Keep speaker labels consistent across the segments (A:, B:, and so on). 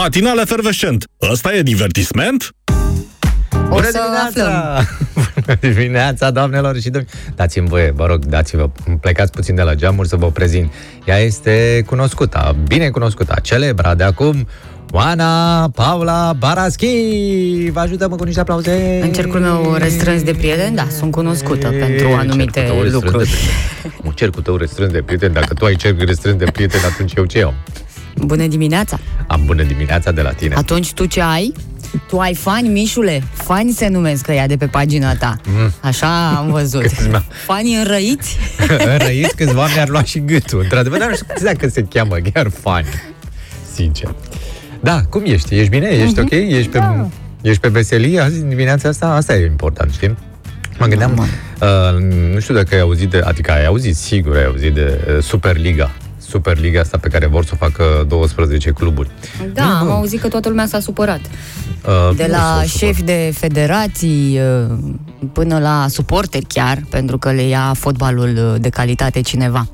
A: Matinale efervescent. Ăsta e divertisment?
B: O
C: Bună
B: să
C: dimineața! Bună dimineața, doamnelor și domnilor! Dați-mi voie, vă rog, dați-vă, plecați puțin de la geamuri să vă prezint. Ea este cunoscută, bine cunoscută, celebra de acum, Oana Paula Baraschi! Vă ajutăm cu niște aplauze!
B: În cercul meu restrâns de prieteni, da, sunt cunoscută pentru anumite
C: Cercul tău restrâns
B: lucruri.
C: De prieteni. Un cercul tău restrâns de prieteni, dacă tu ai cerc restrâns de prieteni, atunci eu ce iau?
B: Bună dimineața!
C: Am bună dimineața de la tine.
B: Atunci tu ce ai? Tu ai fani, Mișule? Fani se numesc ăia de pe pagina ta. Așa am văzut.
C: Câțiva.
B: Fani înrăiți?
C: Răiți câțiva mi-ar lua și gâtul. Într-adevăr, dar nu știu dacă se cheamă chiar fani. Sincer. Da, cum ești? Ești bine? Ești ok? Ești pe,
B: Da.
C: ești pe veselie azi, dimineața asta? Asta e important, știi? Mă gândeam, uh, nu știu dacă ai auzit de, adică ai auzit, sigur ai auzit de uh, Superliga. Superliga asta pe care vor să o facă 12 cluburi.
B: Da, am auzit că toată lumea s-a supărat.
C: Uh,
B: De
C: nu
B: la
C: s-o supăr.
B: șefi de federații uh, până la suporteri chiar, pentru că le ia fotbalul uh, de calitate cineva.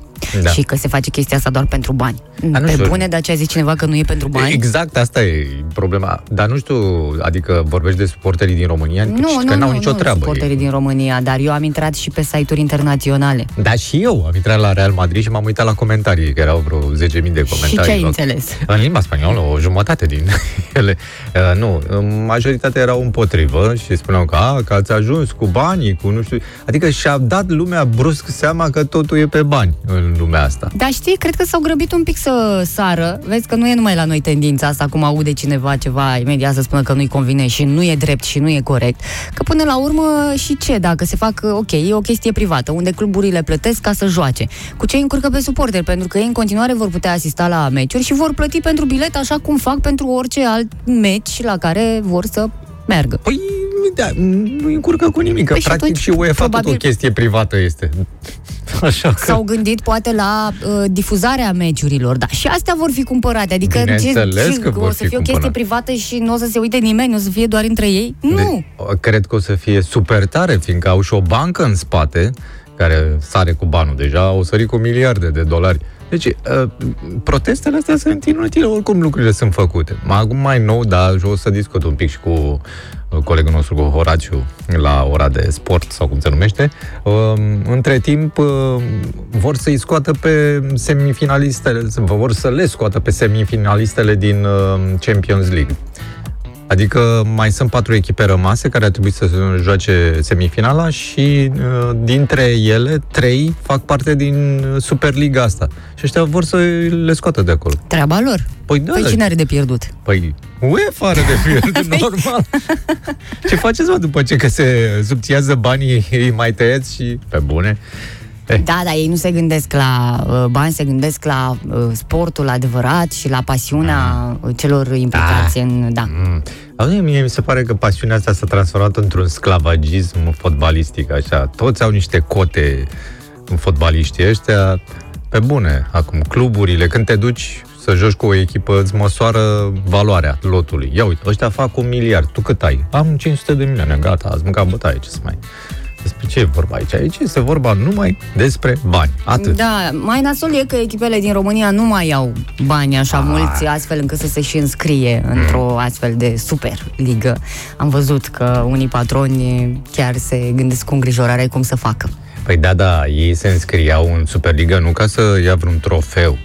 C: Da.
B: Și că se face chestia asta doar pentru bani.
C: A, nu
B: Pe
C: știu.
B: bune, de aceea zice cineva că nu e pentru bani.
C: Exact, asta e problema. Dar nu știu, adică vorbești de suporterii din România,
B: Nu,
C: că
B: nu,
C: n-au
B: nu,
C: nicio
B: nu,
C: treabă.
B: suporterii
C: ei.
B: din România, dar eu am intrat și pe site-uri internaționale.
C: Da, și eu am intrat la Real Madrid și m-am uitat la comentarii, că erau vreo 10.000 de comentarii.
B: Și ce ai
C: Loc.
B: înțeles?
C: În limba spaniolă, o jumătate din ele. Uh, nu, majoritatea erau împotrivă și spuneau că, a, că ați ajuns cu banii, cu nu știu... Adică și-a dat lumea brusc seama că totul e pe bani în lumea asta.
B: Dar știi, cred că s-au grăbit un pic să sară. Vezi că nu e numai la noi tendința asta, cum aude cineva ceva, imediat să spună că nu-i convine și nu e drept și nu e corect. Că până la urmă și ce, dacă se fac, ok, e o chestie privată, unde cluburile plătesc ca să joace. Cu ce îi încurcă pe suporteri? Pentru că ei în continuare vor putea asista la meciuri și vor plăti pentru bilet așa cum fac pentru orice alt meci la care vor să meargă.
C: Păi, da, nu încurcă cu nimic, că
B: Păi și
C: practic
B: atunci,
C: și UEFA
B: probabil-
C: tot o chestie privată este. Așa că...
B: S-au gândit poate la uh, difuzarea meciurilor, da. Și astea vor fi cumpărate. Adică
C: Bineînțeles
B: ce,
C: că vor
B: o să
C: fi
B: fie o chestie
C: cumpărate.
B: privată și nu o să se uite nimeni, o să fie doar între ei? Nu!
C: De, cred că o să fie super tare, fiindcă au și o bancă în spate, care sare cu banul deja, o sări cu miliarde de dolari. Deci, uh, protestele astea sunt inutile, oricum lucrurile sunt făcute. Acum mai nou, dar o să discut un pic și cu uh, colegul nostru, cu Horaciu, la ora de sport, sau cum se numește. Uh, între timp, uh, vor să-i scoată pe semifinalistele, vor să le scoată pe semifinalistele din uh, Champions League. Adică mai sunt patru echipe rămase care ar trebui să joace semifinala și uh, dintre ele, trei fac parte din uh, Superliga asta. Și ăștia vor să le scoată de acolo.
B: Treaba lor.
C: Păi da,
B: Păi cine are de pierdut?
C: păi UEFA are de pierdut, normal. Ce faceți, mă, după ce că se subțiază banii, îi mai tăiați și pe bune?
B: Da, dar ei nu se gândesc la uh, bani, se gândesc la uh, sportul adevărat și la pasiunea uh, celor implicați în... Da.
C: Mm. Auzi, mie mi se pare că pasiunea asta s-a transformat într-un sclavagism fotbalistic, așa. Toți au niște cote în fotbaliștii ăștia. Pe bune, acum, cluburile, când te duci să joci cu o echipă, îți măsoară valoarea lotului. Ia uite, ăștia fac un miliard, tu cât ai? Am 500 de milioane, gata, ați mâncat bătaie, ce să mai... Despre ce e vorba aici? Aici este vorba numai despre bani. Atât.
B: Da, mai nasol e că echipele din România nu mai au bani așa mulți, astfel încât să se și înscrie într-o astfel de super ligă. Am văzut că unii patroni chiar se gândesc cu îngrijorare cum să facă.
C: Păi da, da, ei se înscriau în Superliga nu ca să ia vreun trofeu,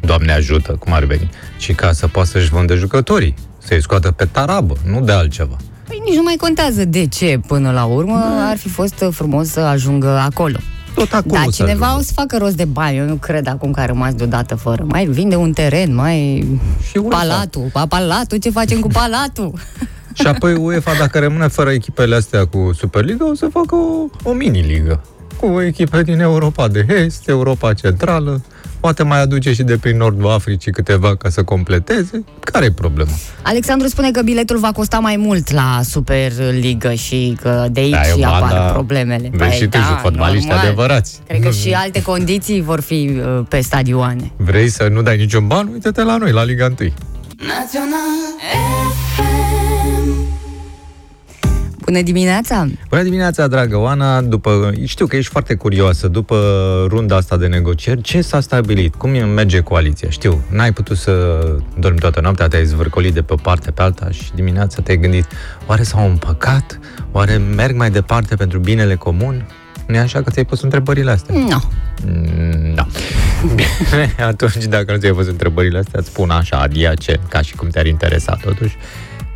C: Doamne ajută, cum ar veni, ci ca să poată să-și vândă jucătorii, să-i scoată pe tarabă, nu de altceva.
B: Păi nici nu mai contează de ce până la urmă ar fi fost frumos să ajungă acolo.
C: Tot acolo
B: Da,
C: să
B: cineva
C: ajungă.
B: o să facă rost de bani, eu nu cred acum că a rămas deodată fără. Mai vinde un teren, mai...
C: Și UEFA.
B: Palatul, pa, palatul, ce facem cu palatul?
C: Și apoi UEFA, dacă rămâne fără echipele astea cu Superliga, o să facă o, o mini-ligă. Cu echipe din Europa de Est, Europa Centrală, poate mai aduce și de prin Nordul Africii câteva ca să completeze. Care e problema?
B: Alexandru spune că biletul va costa mai mult la Superliga și că de aici
C: Da, e o
B: apar
C: bandă-
B: problemele.
C: Vezi
B: Păi
C: și tu, și fotbaliști
B: normal.
C: adevărați.
B: Cred că
C: Nu-
B: și alte condiții vor fi uh, pe stadioane.
C: Vrei să nu dai niciun ban? Uite-te la noi, la Liga 1.
B: Bună Bună dimineața!
C: Bună dimineața, dragă Oana! După, știu că ești foarte curioasă. După runda asta de negocieri, ce s-a stabilit? Cum merge coaliția? Știu, n-ai putut să dormi toată noaptea, te-ai zvârcolit de pe parte pe alta și dimineața te-ai gândit, oare s-au împăcat? Oare merg mai departe pentru binele comun? nu așa că ți-ai pus întrebările astea?
B: Nu. No.
C: Mm, da. Bine, atunci dacă nu ți-ai pus întrebările astea, îți spun așa, adiace, ca și cum te-ar interesa totuși.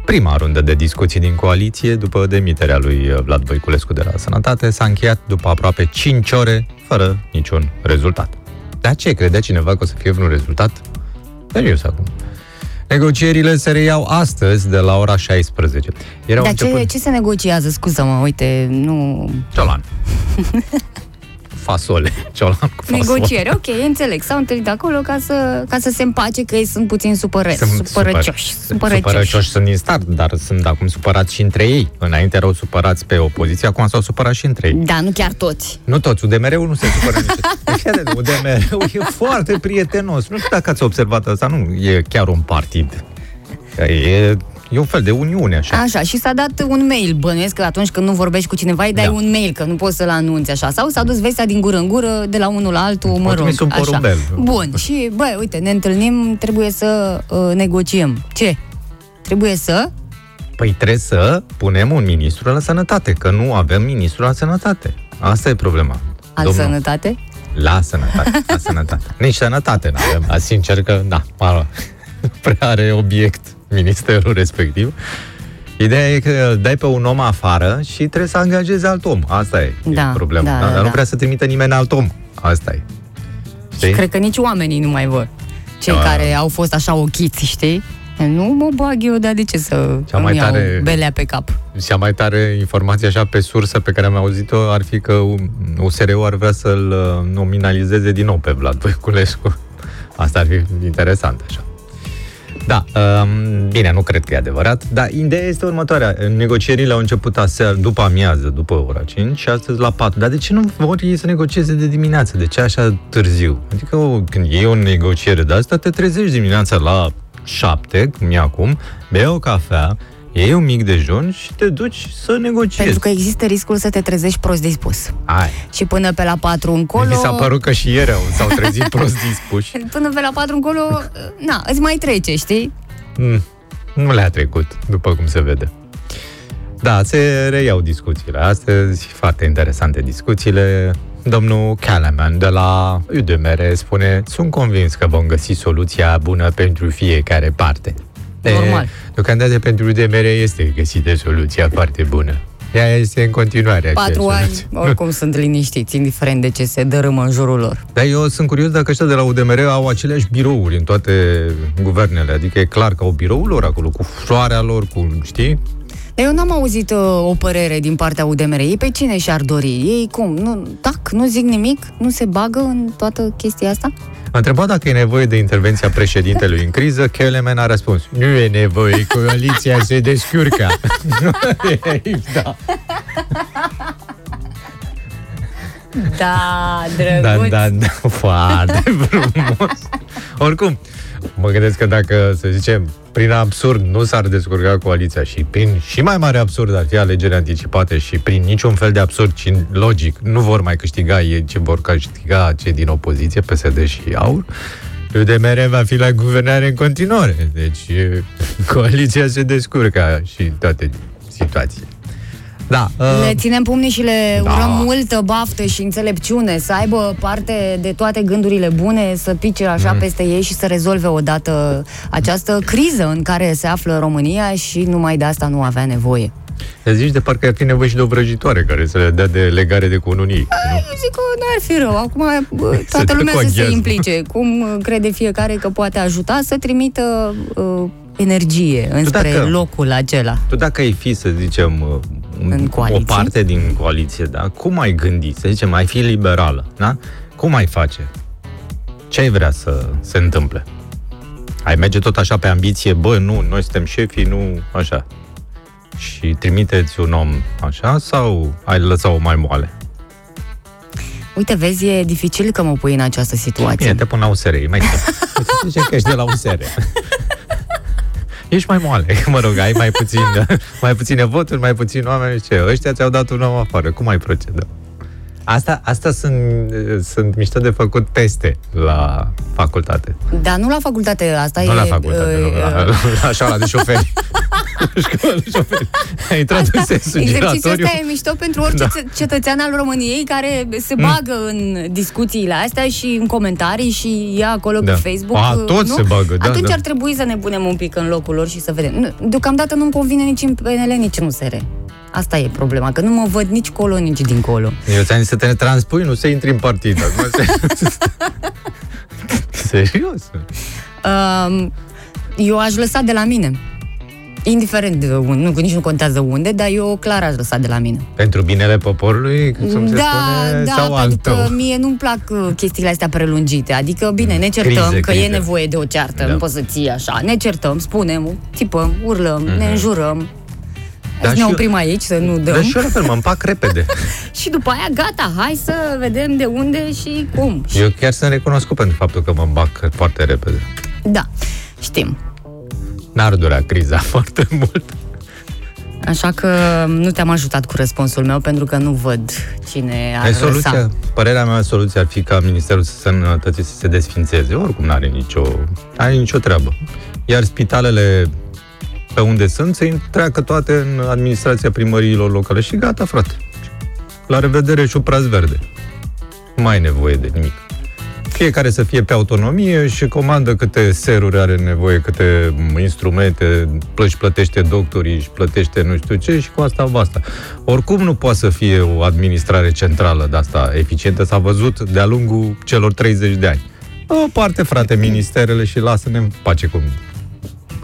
C: Prima rundă de discuții din coaliție, după demiterea lui Vlad Voiculescu de la Sănătate, s-a încheiat după aproape 5 ore, fără niciun rezultat. Dar ce, credea cineva că o să fie vreun rezultat? Serios acum. Negocierile se reiau astăzi de la ora 16.
B: Erau Dar început... ce, ce se negociază? Scuză-mă, uite, nu...
C: Ciolan. fasole, ciolan cu fasole.
B: Negociere, ok, înțeleg. S-au întâlnit acolo ca să, ca să se împace că ei sunt puțin supărăți, sunt supărăcioși.
C: Supărăcioși. supărăcioși sunt din start, dar sunt acum supărați și între ei. Înainte erau supărați pe opoziție, acum s-au supărat și între ei.
B: Da, nu chiar toți.
C: Nu toți, UDMR-ul nu se supără nici. UDMR-ul e foarte prietenos. Nu știu dacă ați observat asta, nu e chiar un partid. E E un fel de uniune, așa.
B: Așa, și s-a dat un mail. Bănuiesc că atunci când nu vorbești cu cineva, îi dai da. un mail, că nu poți să-l anunți așa. Sau s-a dus vestea din gură în gură, de la unul la altul, mă rog.
C: un așa. Porumbel.
B: Bun, și băi, uite, ne întâlnim, trebuie să uh, negociem. Ce? Trebuie să?
C: Păi trebuie să punem un ministru la sănătate, că nu avem ministru la sănătate. Asta e problema.
B: Al Domnul. sănătate?
C: La sănătate, la sănătate. Nici sănătate nu avem. Sincer că, da, prea are obiect ministerul respectiv. Ideea e că îl dai pe un om afară și trebuie să angajezi alt om. Asta e, da, e problema. Da, da, Dar da. nu vrea să trimită nimeni alt om. Asta e.
B: Știi? Și cred că nici oamenii nu mai vor. Cei da. care au fost așa ochiți, știi? Nu mă bag eu, dar de ce să cea mai tare, belea pe cap?
C: Cea mai tare informație așa pe sursă pe care am auzit-o ar fi că USR-ul ar vrea să-l uh, nominalizeze din nou pe Vlad Voiculescu. Asta ar fi interesant așa. Da, um, bine, nu cred că e adevărat, dar ideea este următoarea. Negocierile au început aseară, după amiază, după ora 5 și astăzi la 4. Dar de ce nu vor ei să negocieze de dimineață? De ce așa târziu? Adică o, când e o negociere de asta, te trezești dimineața la 7, cum e acum, bei o cafea, iei un mic dejun și te duci să negociezi.
B: Pentru că există riscul să te trezești prost dispus.
C: Ai.
B: Și până pe la 4 încolo...
C: Mi s-a părut că și ieri s-au trezit prost dispuși.
B: până pe la 4 încolo, na, îți mai trece, știi?
C: Mm, nu le-a trecut, după cum se vede. Da, se reiau discuțiile astăzi, foarte interesante discuțiile. Domnul Calaman de la UDMR spune Sunt convins că vom găsi soluția bună pentru fiecare parte.
B: Normal.
C: Deocamdată pentru UDMR este găsită soluția foarte bună. Ea este în continuare
B: Patru ani, oricum sunt liniștiți, indiferent de ce se dărâmă în jurul lor.
C: Dar eu sunt curios dacă ăștia de la UDMR au aceleași birouri în toate guvernele. Adică e clar că au biroul lor acolo, cu floarea lor, cu, știi?
B: Eu n-am auzit uh, o părere din partea UDMR. Ei pe cine și-ar dori? Ei cum? Nu, tac, nu zic nimic? Nu se bagă în toată chestia asta?
C: A întrebat dacă e nevoie de intervenția președintelui în criză, Kelemen a răspuns, nu e nevoie, coaliția se descurcă.
B: da. Da, drăguț.
C: Da, da, da, foarte frumos. Oricum, mă gândesc că dacă, să zicem, prin absurd nu s-ar descurca coaliția și prin și mai mare absurd ar fi alegeri anticipate și prin niciun fel de absurd, ci logic, nu vor mai câștiga ei ce vor câștiga cei din opoziție, PSD și AUR, UDMR va fi la guvernare în continuare. Deci coaliția se descurcă și toate situațiile. Da.
B: Uh, le ținem pumnii și le da. urăm multă baftă și înțelepciune, să aibă parte de toate gândurile bune, să pice așa mm. peste ei și să rezolve odată această criză în care se află România și numai de asta nu avea nevoie.
C: Te zici de parcă ar fi nevoie și de o vrăjitoare care să le dea de legare de cununii.
B: Eu zic că nu ar fi rău. Acum toată lumea să se implice. Cum crede fiecare că poate ajuta să trimită uh, energie înspre dacă, locul acela.
C: Tu dacă ai fi, să zicem, uh, în o parte din coaliție, da? Cum ai gândi? Să zicem, ai fi liberală, da? Cum ai face? Ce ai vrea să se întâmple? Ai merge tot așa pe ambiție, bă, nu, noi suntem șefii, nu așa. Și trimiteți un om așa sau ai lăsat-o mai moale?
B: Uite, vezi, e dificil că mă pui în această situație.
C: Bine, te pun la USR, e mai simplu. Zice că ești de la USR. ești mai moale. Mă rog, ai mai, puțin, mai puține voturi, mai puțini oameni. Ce? Ăștia ți-au dat un om afară. Cum ai proceda? Asta, asta sunt, sunt mișto de făcut teste la facultate.
B: Dar nu la facultate, asta
C: nu
B: e...
C: la facultate,
B: uh,
C: nu, la, la școala de șoferi. școala de șoferi. Ai intrat
B: Asta,
C: în sensul
B: exercițiul
C: giratoriu.
B: ăsta e mișto pentru orice
C: Da.
B: da. cetățean al României care se bagă în discuțiile astea și în comentarii și ia acolo
C: Da.
B: pe Facebook.
C: A, toți
B: nu?
C: se bagă, da,
B: Atunci
C: da.
B: ar trebui să ne punem un pic în locul lor și să vedem. Nu, Deocamdată nu-mi convine nici în PNL, nici în USR. Asta e problema, că nu mă văd nici colo, nici dincolo.
C: Eu ți-am zis să te transpui, nu să intri în partid. Acum se... Serios?
B: Um, eu aș lăsa de la mine. Indiferent de unde, nu, nici nu contează unde, dar eu clar aș lăsa de la mine.
C: Pentru binele poporului, cum se
B: da,
C: spune,
B: da,
C: sau al
B: pentru că
C: tău?
B: mie nu-mi plac uh, chestiile astea prelungite. Adică, bine, ne certăm,
C: Crize,
B: că
C: crize.
B: e nevoie de o ceartă,
C: Da.
B: nu poți să ții așa. Ne certăm, spunem, țipăm, urlăm, ne înjurăm.
C: Mhm. Da,
B: Da,
C: și
B: ne
C: eu-
B: oprim aici, să nu dăm.
C: Dar și eu la fel, mă împac repede.
B: Și după aia, gata, hai să vedem de unde și cum. Și,
C: Eu chiar sunt recunoscut pentru faptul că mă împac foarte repede.
B: da, știm.
C: N-ar dura criza foarte mult.
B: Așa că nu te-am ajutat cu răspunsul meu, pentru că nu văd cine ar
C: E soluția,
B: lăsa.
C: părerea mea, soluția ar fi ca Ministerul Sănătății să se desfințeze. Oricum n-are nicio, are nicio treabă. Iar spitalele pe unde sunt, să treacă toate în administrația primăriilor locale și gata, frate. La revedere și praz verde. Nu mai e nevoie de nimic. Fiecare să fie pe autonomie și comandă câte seruri are nevoie, câte instrumente, își plătește doctorii, își plătește nu știu ce și cu asta basta. Oricum nu poate să fie o administrare centrală de asta eficientă, s-a văzut de-a lungul celor 30 de ani. O parte, frate, ministerele și lasă-ne în pace cu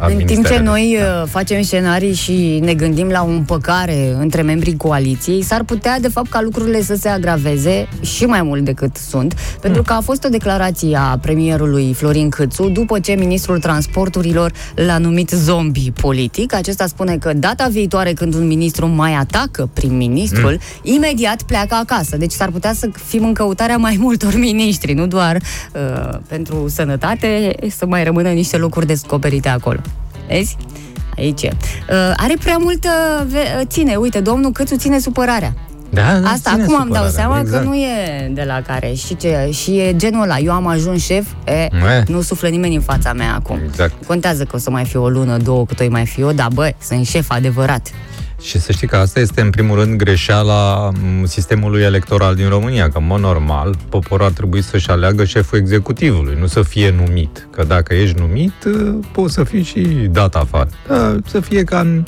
B: În timp ce
C: administrele.
B: noi uh, facem scenarii și ne gândim la o împăcare între membrii coaliției, s-ar putea, de fapt, ca lucrurile să se agraveze și mai mult decât sunt, pentru că a fost o declarație a premierului Florin Câțu după ce ministrul transporturilor l-a numit zombie politic. Acesta spune că data viitoare când un ministru mai atacă prim-ministrul, mm. imediat pleacă acasă. Deci s-ar putea să fim în căutarea mai multor miniștri, nu doar uh, pentru sănătate, să mai rămână niște locuri descoperite acolo. Vezi? Aici e. Uh, are prea multă... Ve- ține, uite, domnul Câțu ține supărarea.
C: Da, da,
B: Asta,
C: ține
B: acum îmi dau
C: supărarea,
B: seama
C: exact.
B: că nu e de la care. Și, ce, și e genul ăla. Eu am ajuns șef, e,
C: E.
B: nu suflă nimeni în fața mea acum.
C: Exact.
B: Contează că o să mai fie o lună, două, cât o mai fi eu, dar bă, sunt șef adevărat.
C: Și să știi că asta este, în primul rând, greșeala m, sistemului electoral din România, că, în mod normal, poporul ar trebui să-și aleagă șeful executivului, nu să fie numit. Că dacă ești numit, ă, poți să fii și dat afară. Da, să fie ca în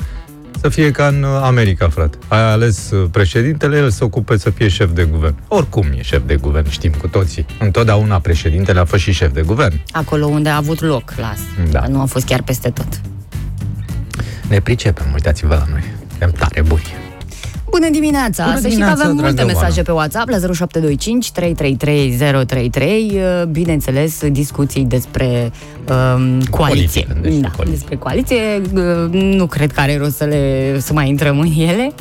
C: să fie ca în America, frate. Ai ales ă, președintele, el se ocupe să fie șef de guvern. Oricum e șef de guvern, știm cu toții. Întotdeauna președintele a fost și șef de guvern.
B: Acolo unde a avut loc, las.
C: Da.
B: Nu a fost chiar peste tot.
C: Ne pricepem, uitați-vă la noi. Suntem tare buni.
B: Bună dimineața!
C: Bună
B: să știți că
C: dimineața,
B: avem multe
C: dragă
B: mesaje
C: Oana.
B: pe WhatsApp la 0725 333 033. uh, Bineînțeles, discuții despre um, coaliție.
C: Politică, deci
B: da,
C: coaliție.
B: despre coaliție. Uh, Nu cred că are rost să, le, să mai intrăm în ele.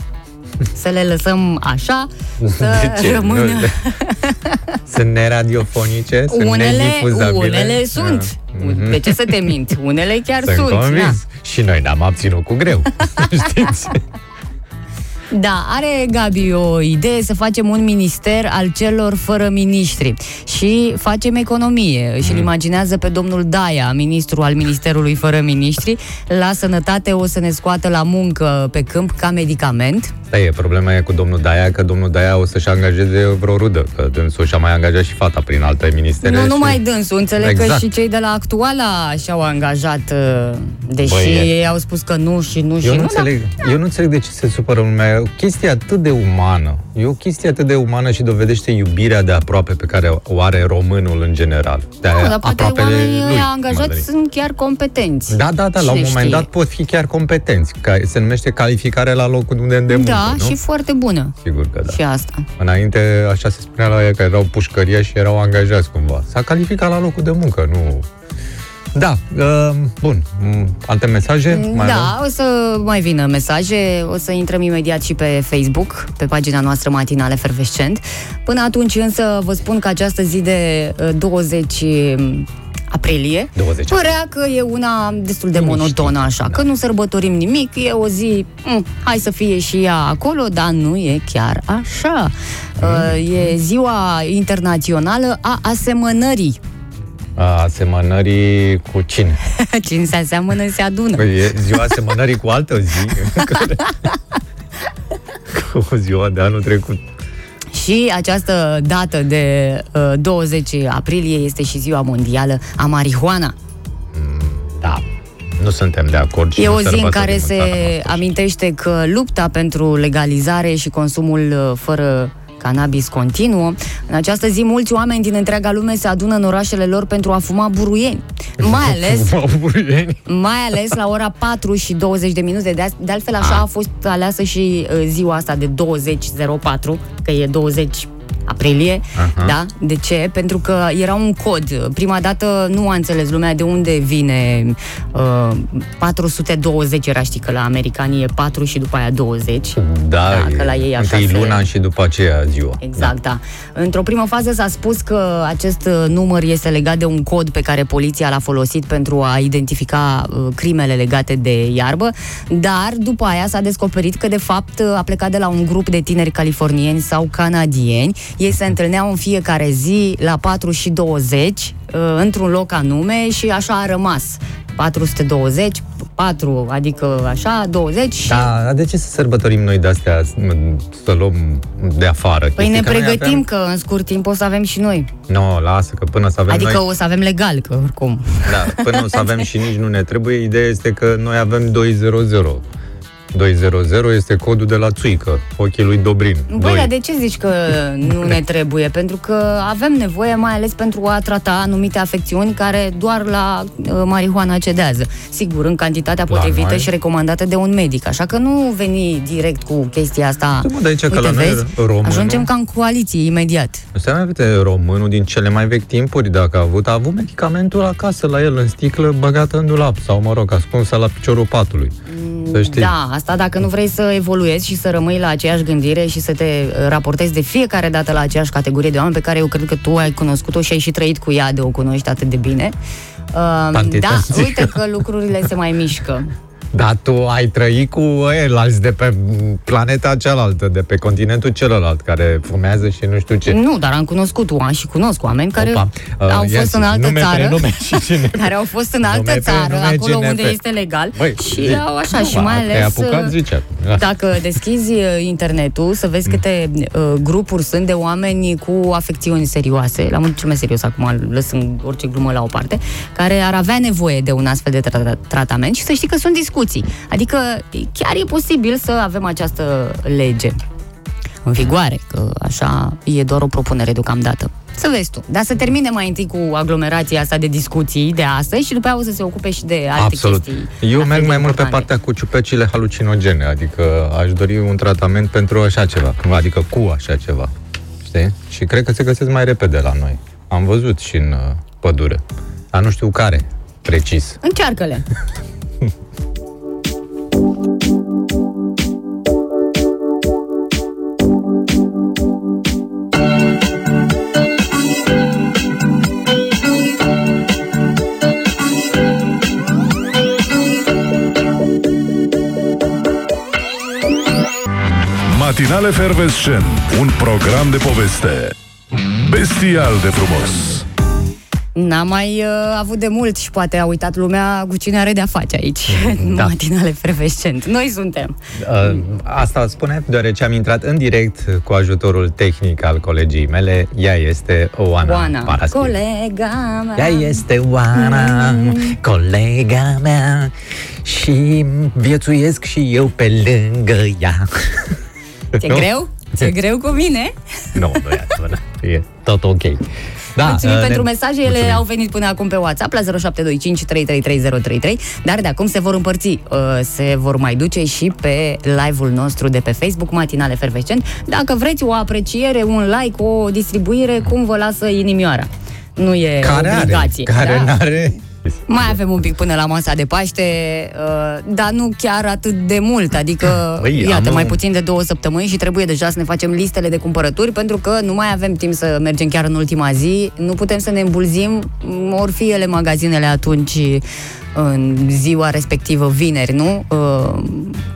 B: Să le lăsăm așa, să
C: De ce?
B: rămână...
C: Nu, de- Sunt neradiofonice? Sunt
B: Unele,
C: nedifuzabile?
B: unele sunt.
C: Ah, mhm.
B: De ce să te mint? Unele chiar
C: Sunt
B: sunt. da.
C: convins. Și noi ne-am abținut cu greu. Știți?
B: Da, are Gabi o idee să facem un minister al celor fără miniștri și facem economie. Și îl imaginează pe domnul Daia, ministru al Ministerului fără miniștri. La sănătate o să ne scoată la muncă pe câmp ca medicament.
C: Da, e, problema e cu domnul Daia, că domnul Daia o să-și angajeze vreo rudă, că dânsul și-a mai angajat și fata prin alte ministere.
B: nu
C: și...
B: numai dânsul, înțeleg că
C: Exact.
B: și cei de la actuala și-au angajat, uh, deși
C: Băi, e-
B: ei au spus că nu și nu și
C: Eu
B: nu.
C: nu,
B: da.
C: înțeleg, eu nu înțeleg de ce se supără lumea. E o chestie atât de umană. E o chestie atât de umană și dovedește iubirea de aproape pe care o are românul în general. De
B: Nu, dar poate
C: aproapele
B: oamenii
C: lui,
B: ăia angajați
C: Mandarin.
B: sunt chiar competenți.
C: Da, da, da, la un
B: Cine
C: moment
B: știe?
C: dat pot fi chiar competenți. Ca, se numește calificare la locul unde de muncă,
B: Da,
C: nu?
B: și foarte bună.
C: Sigur că da.
B: Și asta.
C: Înainte, așa se spunea la ea, că erau pușcăria și erau angajați cumva. S-a calificat la locul de muncă, nu... Da, uh, bun. Mm, Alte mesaje? Mai
B: da,
C: avem?
B: o să mai vină mesaje, o să intrăm imediat și pe Facebook, pe pagina noastră matinale Fervescent. Până atunci însă vă spun că această zi de uh, 20 aprilie,
C: 20
B: părea că e una destul de monotonă așa,
C: da.
B: că nu sărbătorim nimic, e o zi, mm, hai să fie și ea acolo, dar nu e chiar așa. Uh, e ziua internațională a asemănării.
C: A asemănării cu cine?
B: Cine se aseamănă se adună.
C: Păi e ziua asemănării cu altă zi. care- cu ziua de anul trecut.
B: Și această dată de uh, 20 aprilie este și ziua mondială a marihuana.
C: Da. Nu suntem de acord și
B: E
C: nu
B: o zi în
C: sărbătorim
B: care se
C: țara noastră.
B: amintește că lupta pentru legalizare și consumul uh, fără cannabis continuă. În această zi, mulți oameni din întreaga lume se adună în orașele lor pentru a fuma buruieni. Mai ales
C: Buruieni.
B: mai ales la ora 4 și 20 de minute. De, de altfel, așa a fost aleasă și uh, ziua asta de 20.04, că e 20 aprilie,
C: Aha.
B: da? De ce? Pentru că era un cod. Prima dată nu a înțeles lumea de unde vine uh, 420 era, știi că la americani e 4 și după aia 20.
C: Da,
B: Da,
C: e
B: că la ei așa
C: întâi
B: se-
C: luna și după aceea ziua.
B: Exact, da. Într-o primă fază s-a spus că acest uh, număr este legat de un cod pe care poliția l-a folosit pentru a identifica uh, crimele legate de iarbă, dar după aia s-a descoperit că de fapt uh, a plecat de la un grup de tineri californieni sau canadieni. Ei se întâlneau în fiecare zi la 4 și 20 uh, într-un loc anume și așa a rămas. 420, 4, adică așa, 20 și
C: Da, dar de ce să sărbătorim noi de-astea, să luăm de afară?
B: Păi
C: Chestii
B: ne
C: că noi
B: pregătim
C: Avem...
B: că în scurt timp o să avem și noi.
C: Nu, no, lasă, că până să avem
B: Adică
C: noi...
B: o să avem legal, că oricum.
C: Da, până o să avem și nici nu ne trebuie. Ideea este că noi avem 200. 200 este codul de la Țuică, ochii lui Dobrin.
B: Băi,
C: Doi.
B: dar de ce zici că nu ne trebuie? Pentru că avem nevoie, mai ales pentru a trata anumite afecțiuni care doar la uh, marihuana cedează. Sigur, în cantitatea
C: La
B: potrivită
C: noi?
B: și recomandată de un medic. Așa că nu veni direct cu chestia asta.
C: Mă, de aici că
B: Uite,
C: la noi
B: vezi?
C: românul-
B: Ajungem ca în coaliție imediat.
C: Ăsta mai uite, românul din cele mai vechi timpuri, dacă a avut, a avut medicamentul acasă la el, în sticlă, băgată în dulap sau, mă rog, ascunsă la piciorul patului. Să știi.
B: Da, asta dacă nu vrei să evoluezi și să rămâi la aceeași gândire și să te uh, raportezi de fiecare dată la aceeași categorie de oameni pe care eu cred că tu ai cunoscut-o și ai și trăit cu ea de o cunoști atât de bine. Uh, da,
C: Cantități.
B: uite că lucrurile se mai mișcă.
C: Dar tu ai trăit cu ăilalți de pe planeta cealaltă, de pe continentul celălalt, care fumează și nu știu ce.
B: Nu, dar am cunoscut oameni și cunosc oameni care
C: Opa, uh,
B: au
C: ia
B: fost
C: zi,
B: în altă
C: nume,
B: țară.
C: prenume și cine.
B: care au fost în altă
C: Nume,
B: țară,
C: prenume,
B: acolo
C: GNP.
B: unde este legal
C: Băi,
B: și
C: zi.
B: au așa
C: Nu,
B: și
C: ba,
B: mai
C: te-ai
B: ales
C: apucat,
B: uh,
C: zice. Da.
B: dacă deschizi uh, internetul să vezi câte uh, grupuri sunt de oameni cu afecțiuni serioase, la mult cel mai serios acum, lăsând orice glumă la o parte, care ar avea nevoie de un astfel de tra- tratament și să știi că sunt discuții. Adică chiar e posibil să avem această lege în vigoare, că așa e doar o propunere deocamdată. Să vezi tu. Dar să termine mai întâi cu aglomerația asta de discuții de astăzi și după aia o să se ocupe și de alte
C: Absolut.
B: chestii.
C: Eu
B: la fel
C: merg
B: de
C: mai mult pe
B: importante.
C: partea cu ciupecile halucinogene, adică aș dori un tratament pentru așa ceva, adică cu așa ceva. Știi? Și cred că se găsesc mai repede la noi. Am văzut și în uh, pădure. Dar nu știu care, precis.
B: Încearcă-le.
A: Matinale Fervescent, un program de poveste. Bestial de frumos.
B: N-am mai uh, avut de mult și poate a uitat lumea cu cine are de-a face aici.
C: Da.
B: Matinale Fervescent. Noi suntem.
C: Uh, asta spune deoarece am intrat în direct cu ajutorul tehnic al colegii mele. Ea este Oana,
B: Oana,
C: Paraschiv.
B: colega mea.
C: Ea este Oana, colega mea Și viețuiesc și eu pe lângă ea
B: Ți-e
C: Nu?
B: greu? Ți-e greu cu mine?
C: Nu, nu e adevărat. E tot ok. Da,
B: Mulțumim
C: uh,
B: pentru
C: ne-
B: mesaje, ele
C: mulțumim.
B: au venit până acum pe WhatsApp la 0725 333033, dar de acum se vor împărți, uh, se vor mai duce și pe live-ul nostru de pe Facebook, Matinale Fervescent. Dacă vreți o apreciere, un like, o distribuire, cum vă lasă inimioara. Nu e
C: Care are,
B: obligație.
C: care
B: da?
C: n-are
B: Mai avem un pic până la masa de Paște, uh, dar nu chiar atât de mult. Adică,
C: Băi,
B: iată,
C: am
B: mai
C: un-
B: puțin de două săptămâni și trebuie deja să ne facem listele de cumpărături pentru că nu mai avem timp să mergem chiar în ultima zi. Nu putem să ne îmbulzim, m, or fi ele magazinele atunci în ziua respectivă, vineri, nu?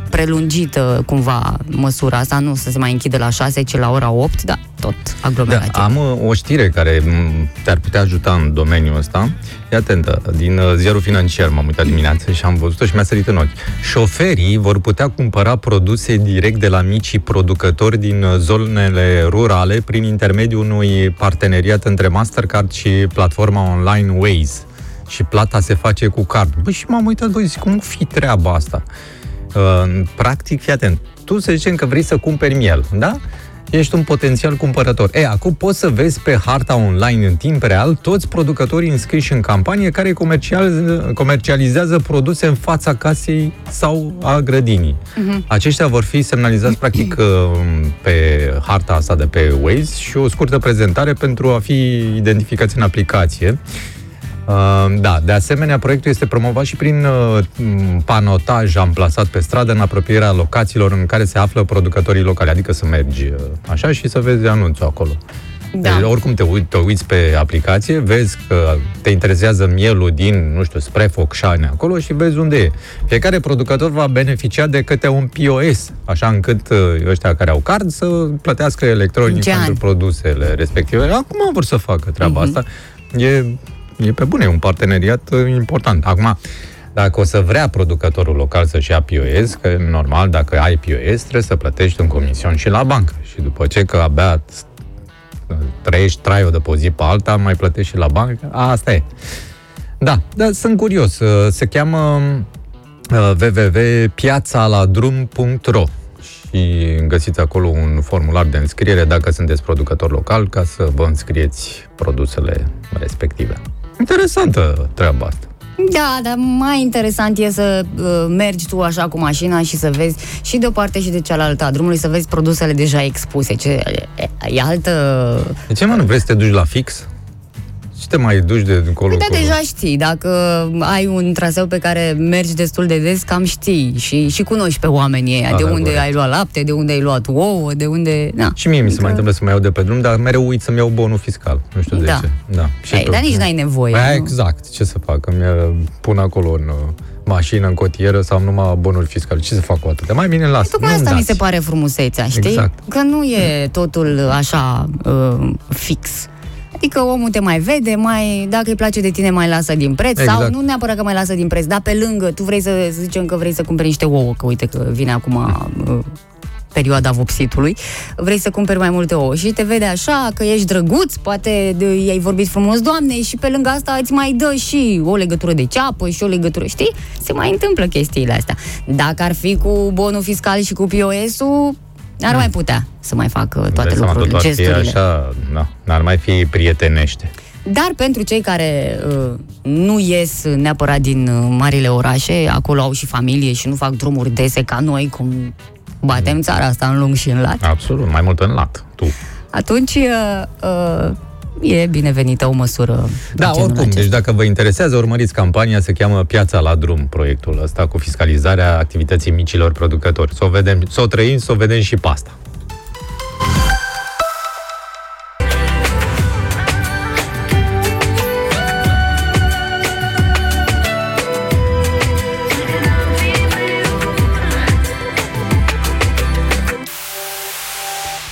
B: Uh, prelungită cumva măsura asta, nu să se mai închide la 6, ci la ora 8, dar tot
C: Da,
B: aglomerativ.
C: am uh, o știre care m, te-ar putea ajuta în domeniul ăsta. E atentă, din uh, ziarul financiar m-am uitat dimineața și am văzut-o și mi-a sărit în ochi. Șoferii vor putea cumpăra produse direct de la micii producători din uh, zonele rurale prin intermediul unui parteneriat între Mastercard și platforma online Waze. Și plata se face cu card. Băi, și m-am uitat, băi, zic, cum o fi treaba asta? Uh, practic, fii atent, tu să zicem că vrei să cumperi miel, da? Ești un potențial cumpărător. E, acum poți să vezi pe harta online în timp real toți producătorii înscriși în campanie care comercializează, comercializează produse în fața casei sau a grădinii. Uh-huh. Aceștia vor fi semnalizați practic uh, pe harta asta de pe Waze și o scurtă prezentare pentru a fi identificați în aplicație. Uh, Da, de asemenea, proiectul este promovat și prin uh, m, panotaj amplasat pe stradă în apropierea locațiilor în care se află producătorii locali, adică să mergi uh, așa și să vezi anunțul acolo.
B: Da.
C: Deci, oricum te, uit, te uiți pe aplicație, vezi că te interesează mielul din, nu știu, spre Focșane acolo și vezi unde e. Fiecare producător va beneficia de câte un POS, așa încât uh, ăștia care au card să plătească electronic
B: Ce
C: pentru
B: ani?
C: produsele respective. Acum vor să facă treaba
B: Mhm.
C: asta. E, e pe bune, e un parteneriat uh, important. Acum, dacă o să vrea producătorul local să-și ia POS, că e normal, dacă ai POS, trebuie să plătești un comision și la bancă. Și după ce că abia trăiești, trai o de pe o zi pe alta, mai plătești și la bancă, asta e. Da, dar sunt curios. Uh, Se cheamă uh, www.piațaladrum.ro și găsiți acolo un formular de înscriere dacă sunteți producător local ca să vă înscrieți produsele respective. Interesantă treaba asta.
B: Da, dar mai interesant e să uh, mergi tu așa cu mașina și să vezi și de o parte și de cealaltă a drumului, să vezi produsele deja expuse. Ce, e, e altă...
C: De ce mă nu vrei să te duci la fix? Și te mai duci de încolo?
B: Păi da,
C: încolo?
B: deja știi. Dacă ai un traseu pe care mergi destul de des, cam știi și, și cunoști pe oamenii ăia.
C: Da,
B: de
C: da,
B: unde
C: corect.
B: ai luat lapte, de unde ai luat ouă, de unde... Da.
C: Și mie mi se mai întâmplă să mă iau de pe drum, dar mereu uit să-mi iau bonul fiscal. Nu știu de
B: Da.
C: ce. Da. Și
B: Ei,
C: tu?
B: dar nici n-ai nevoie.
C: Păi,
B: nu?
C: exact. Ce să fac? Îmi uh, pun acolo în uh, mașină, în cotieră, să am numai bonuri fiscale. Ce să fac cu atât? Mai bine las.
B: Tocmai
C: Nu-mi
B: asta mi
C: dați.
B: se pare frumusețea, știi?
C: Exact.
B: Că nu e totul așa uh, fix. Adică omul te mai vede, mai, dacă îi place de tine, mai lasă din preț
C: Exact.
B: sau nu neapărat că mai lasă din preț, dar pe lângă, tu vrei să, să zicem că vrei să cumperi niște ouă, că uite că vine acum uh, perioada vopsitului, vrei să cumperi mai multe ouă și te vede așa, că ești drăguț, poate de, i-ai vorbit frumos doamnei și pe lângă asta îți mai dă și o legătură de ceapă și o legătură, știi? Se mai întâmplă chestiile astea. Dacă ar fi cu bonul fiscal și cu POS-ul, ar mai putea să mai facă toate
C: Dai seama,
B: lucrurile,
C: totul ar fi
B: gesturile.
C: așa, da, n-ar mai fi prietenește.
B: Dar pentru cei care uh, nu ies neapărat din uh, marile orașe, acolo au și familie și nu fac drumuri dese ca noi, cum batem țara asta în lung și în lat,
C: Absolut, mai mult în lat. Tu.
B: atunci uh, uh, e binevenită o măsură de
C: Da,
B: genul
C: oricum,
B: acesta.
C: deci dacă vă interesează, urmăriți campania, se cheamă Piața la drum, proiectul ăsta, cu fiscalizarea activității micilor producători. Să o vedem, să o trăim, să o vedem și pe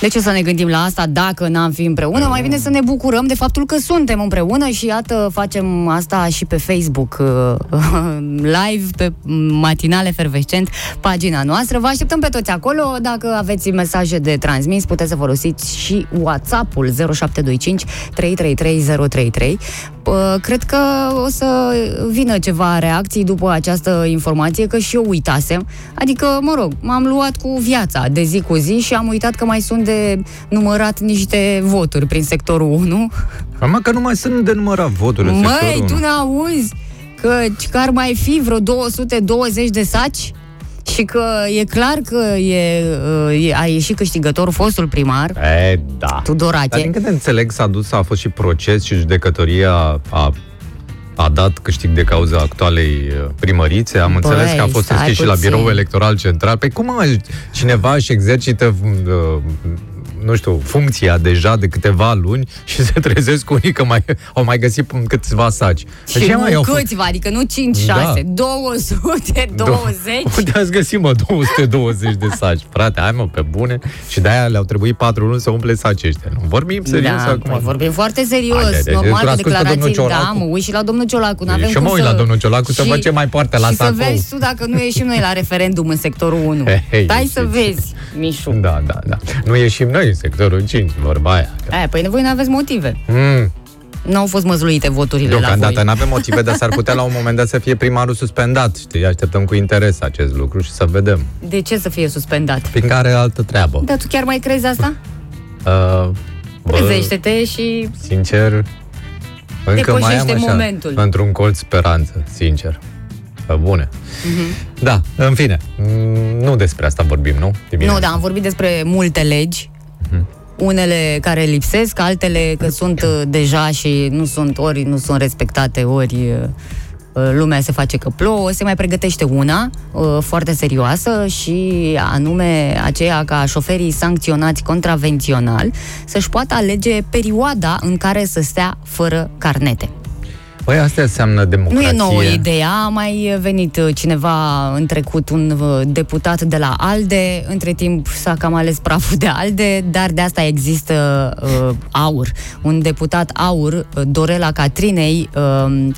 B: De ce să ne gândim la asta dacă n-am fi împreună? Mai bine să ne bucurăm de faptul că suntem împreună și iată, facem asta și pe Facebook uh, live, pe Matinale Fervescent, pagina noastră. Vă așteptăm pe toți acolo. Dacă aveți mesaje de transmis, puteți să folosiți și WhatsApp-ul 0725 333033. Uh, Cred că o să vină ceva reacții după această informație, că și eu uitasem. Adică, mă rog, m-am luat cu viața de zi cu zi și am uitat că mai sunt de numărat niște voturi prin sectorul 1.
C: Mă, că nu mai sunt de numărat voturi în
B: Măi,
C: sectorul
B: tu
C: unu.
B: n-auzi că, că ar mai fi vreo 220 de saci? Și că e clar că e, e, a ieșit câștigător fostul primar,
C: E, da. Dar
B: Tudorache.
C: din câte înțeleg, s-a dus, a fost și proces și judecătoria a a dat câștig de cauză actualei uh, primărițe. Am
B: Băi,
C: înțeles că a fost
B: stai
C: înscris și la
B: puțin.
C: biroul electoral central. Pe cum mă, cineva își exercită uh, nu știu, funcția deja de câteva luni și se trezesc unii că mai, au mai găsit câțiva saci.
B: Și
C: ce mai
B: nu
C: au făcut?
B: câțiva, adică nu 5, 6,
C: Da.
B: 220.
C: Unde ați găsit, mă, 220 de saci? Frate, hai mă, pe bune. Și de-aia le-au trebuit 4 luni să umple saci ăștia. Nu vorbim serios
B: da,
C: acum.
B: păi vorbim foarte serios.
C: Haide, haide,
B: Normal
C: îl
B: că
C: ascult pe
B: declarații,
C: domnul Ciolacu.
B: da, mă uit și la domnul Ciolacu. N-avem
C: Și
B: cum
C: mă uit
B: să...
C: la domnul Ciolacu să văd ce mai poartă la
B: și să
C: sacou.
B: vezi tu dacă nu ieșim noi la referendum în sectorul 1.
C: Hei, hei,
B: Stai să
C: ieșiți.
B: vezi, Mișu.
C: Da, da, da. Nu ieșim noi în sectorul 5, vorba aia.
B: Aia, păi voi n-aveți motive.
C: Mm,
B: Nu au fost măzluite voturile la
C: deocamdată
B: voi.
C: nu avem motive, dar s-ar putea la un moment dat să fie primarul suspendat. Știi, așteptăm cu interes acest lucru și să vedem.
B: De ce să fie suspendat?
C: Fiindcă are altă treabă.
B: Dar tu chiar mai crezi asta?
C: Uh, bă,
B: Trezește-te și...
C: Sincer, încă mai am
B: Depășește
C: așa,
B: momentul.
C: într-un colț speranță, sincer. Pe bune.
B: Mhm.
C: Da, în fine, mm, nu despre asta vorbim, nu? Dimineața.
B: Nu, da, am vorbit despre multe legi,
C: Mhm.
B: Unele care lipsesc, altele că sunt uh, deja și nu sunt, ori nu sunt respectate, ori uh, uh, lumea se face că plouă, se mai pregătește una uh, foarte serioasă și anume aceea ca șoferii sancționați contravențional să-și poată alege perioada în care să stea fără carnete.
C: Păi asta înseamnă
B: Nu
C: democrație.
B: e nouă ideea, a mai venit uh, cineva în trecut, un uh, deputat de la ALDE, între timp s-a cam ales praful de ALDE, dar de asta există uh, AUR. Un deputat AUR, uh, Dorela Catrinei, uh,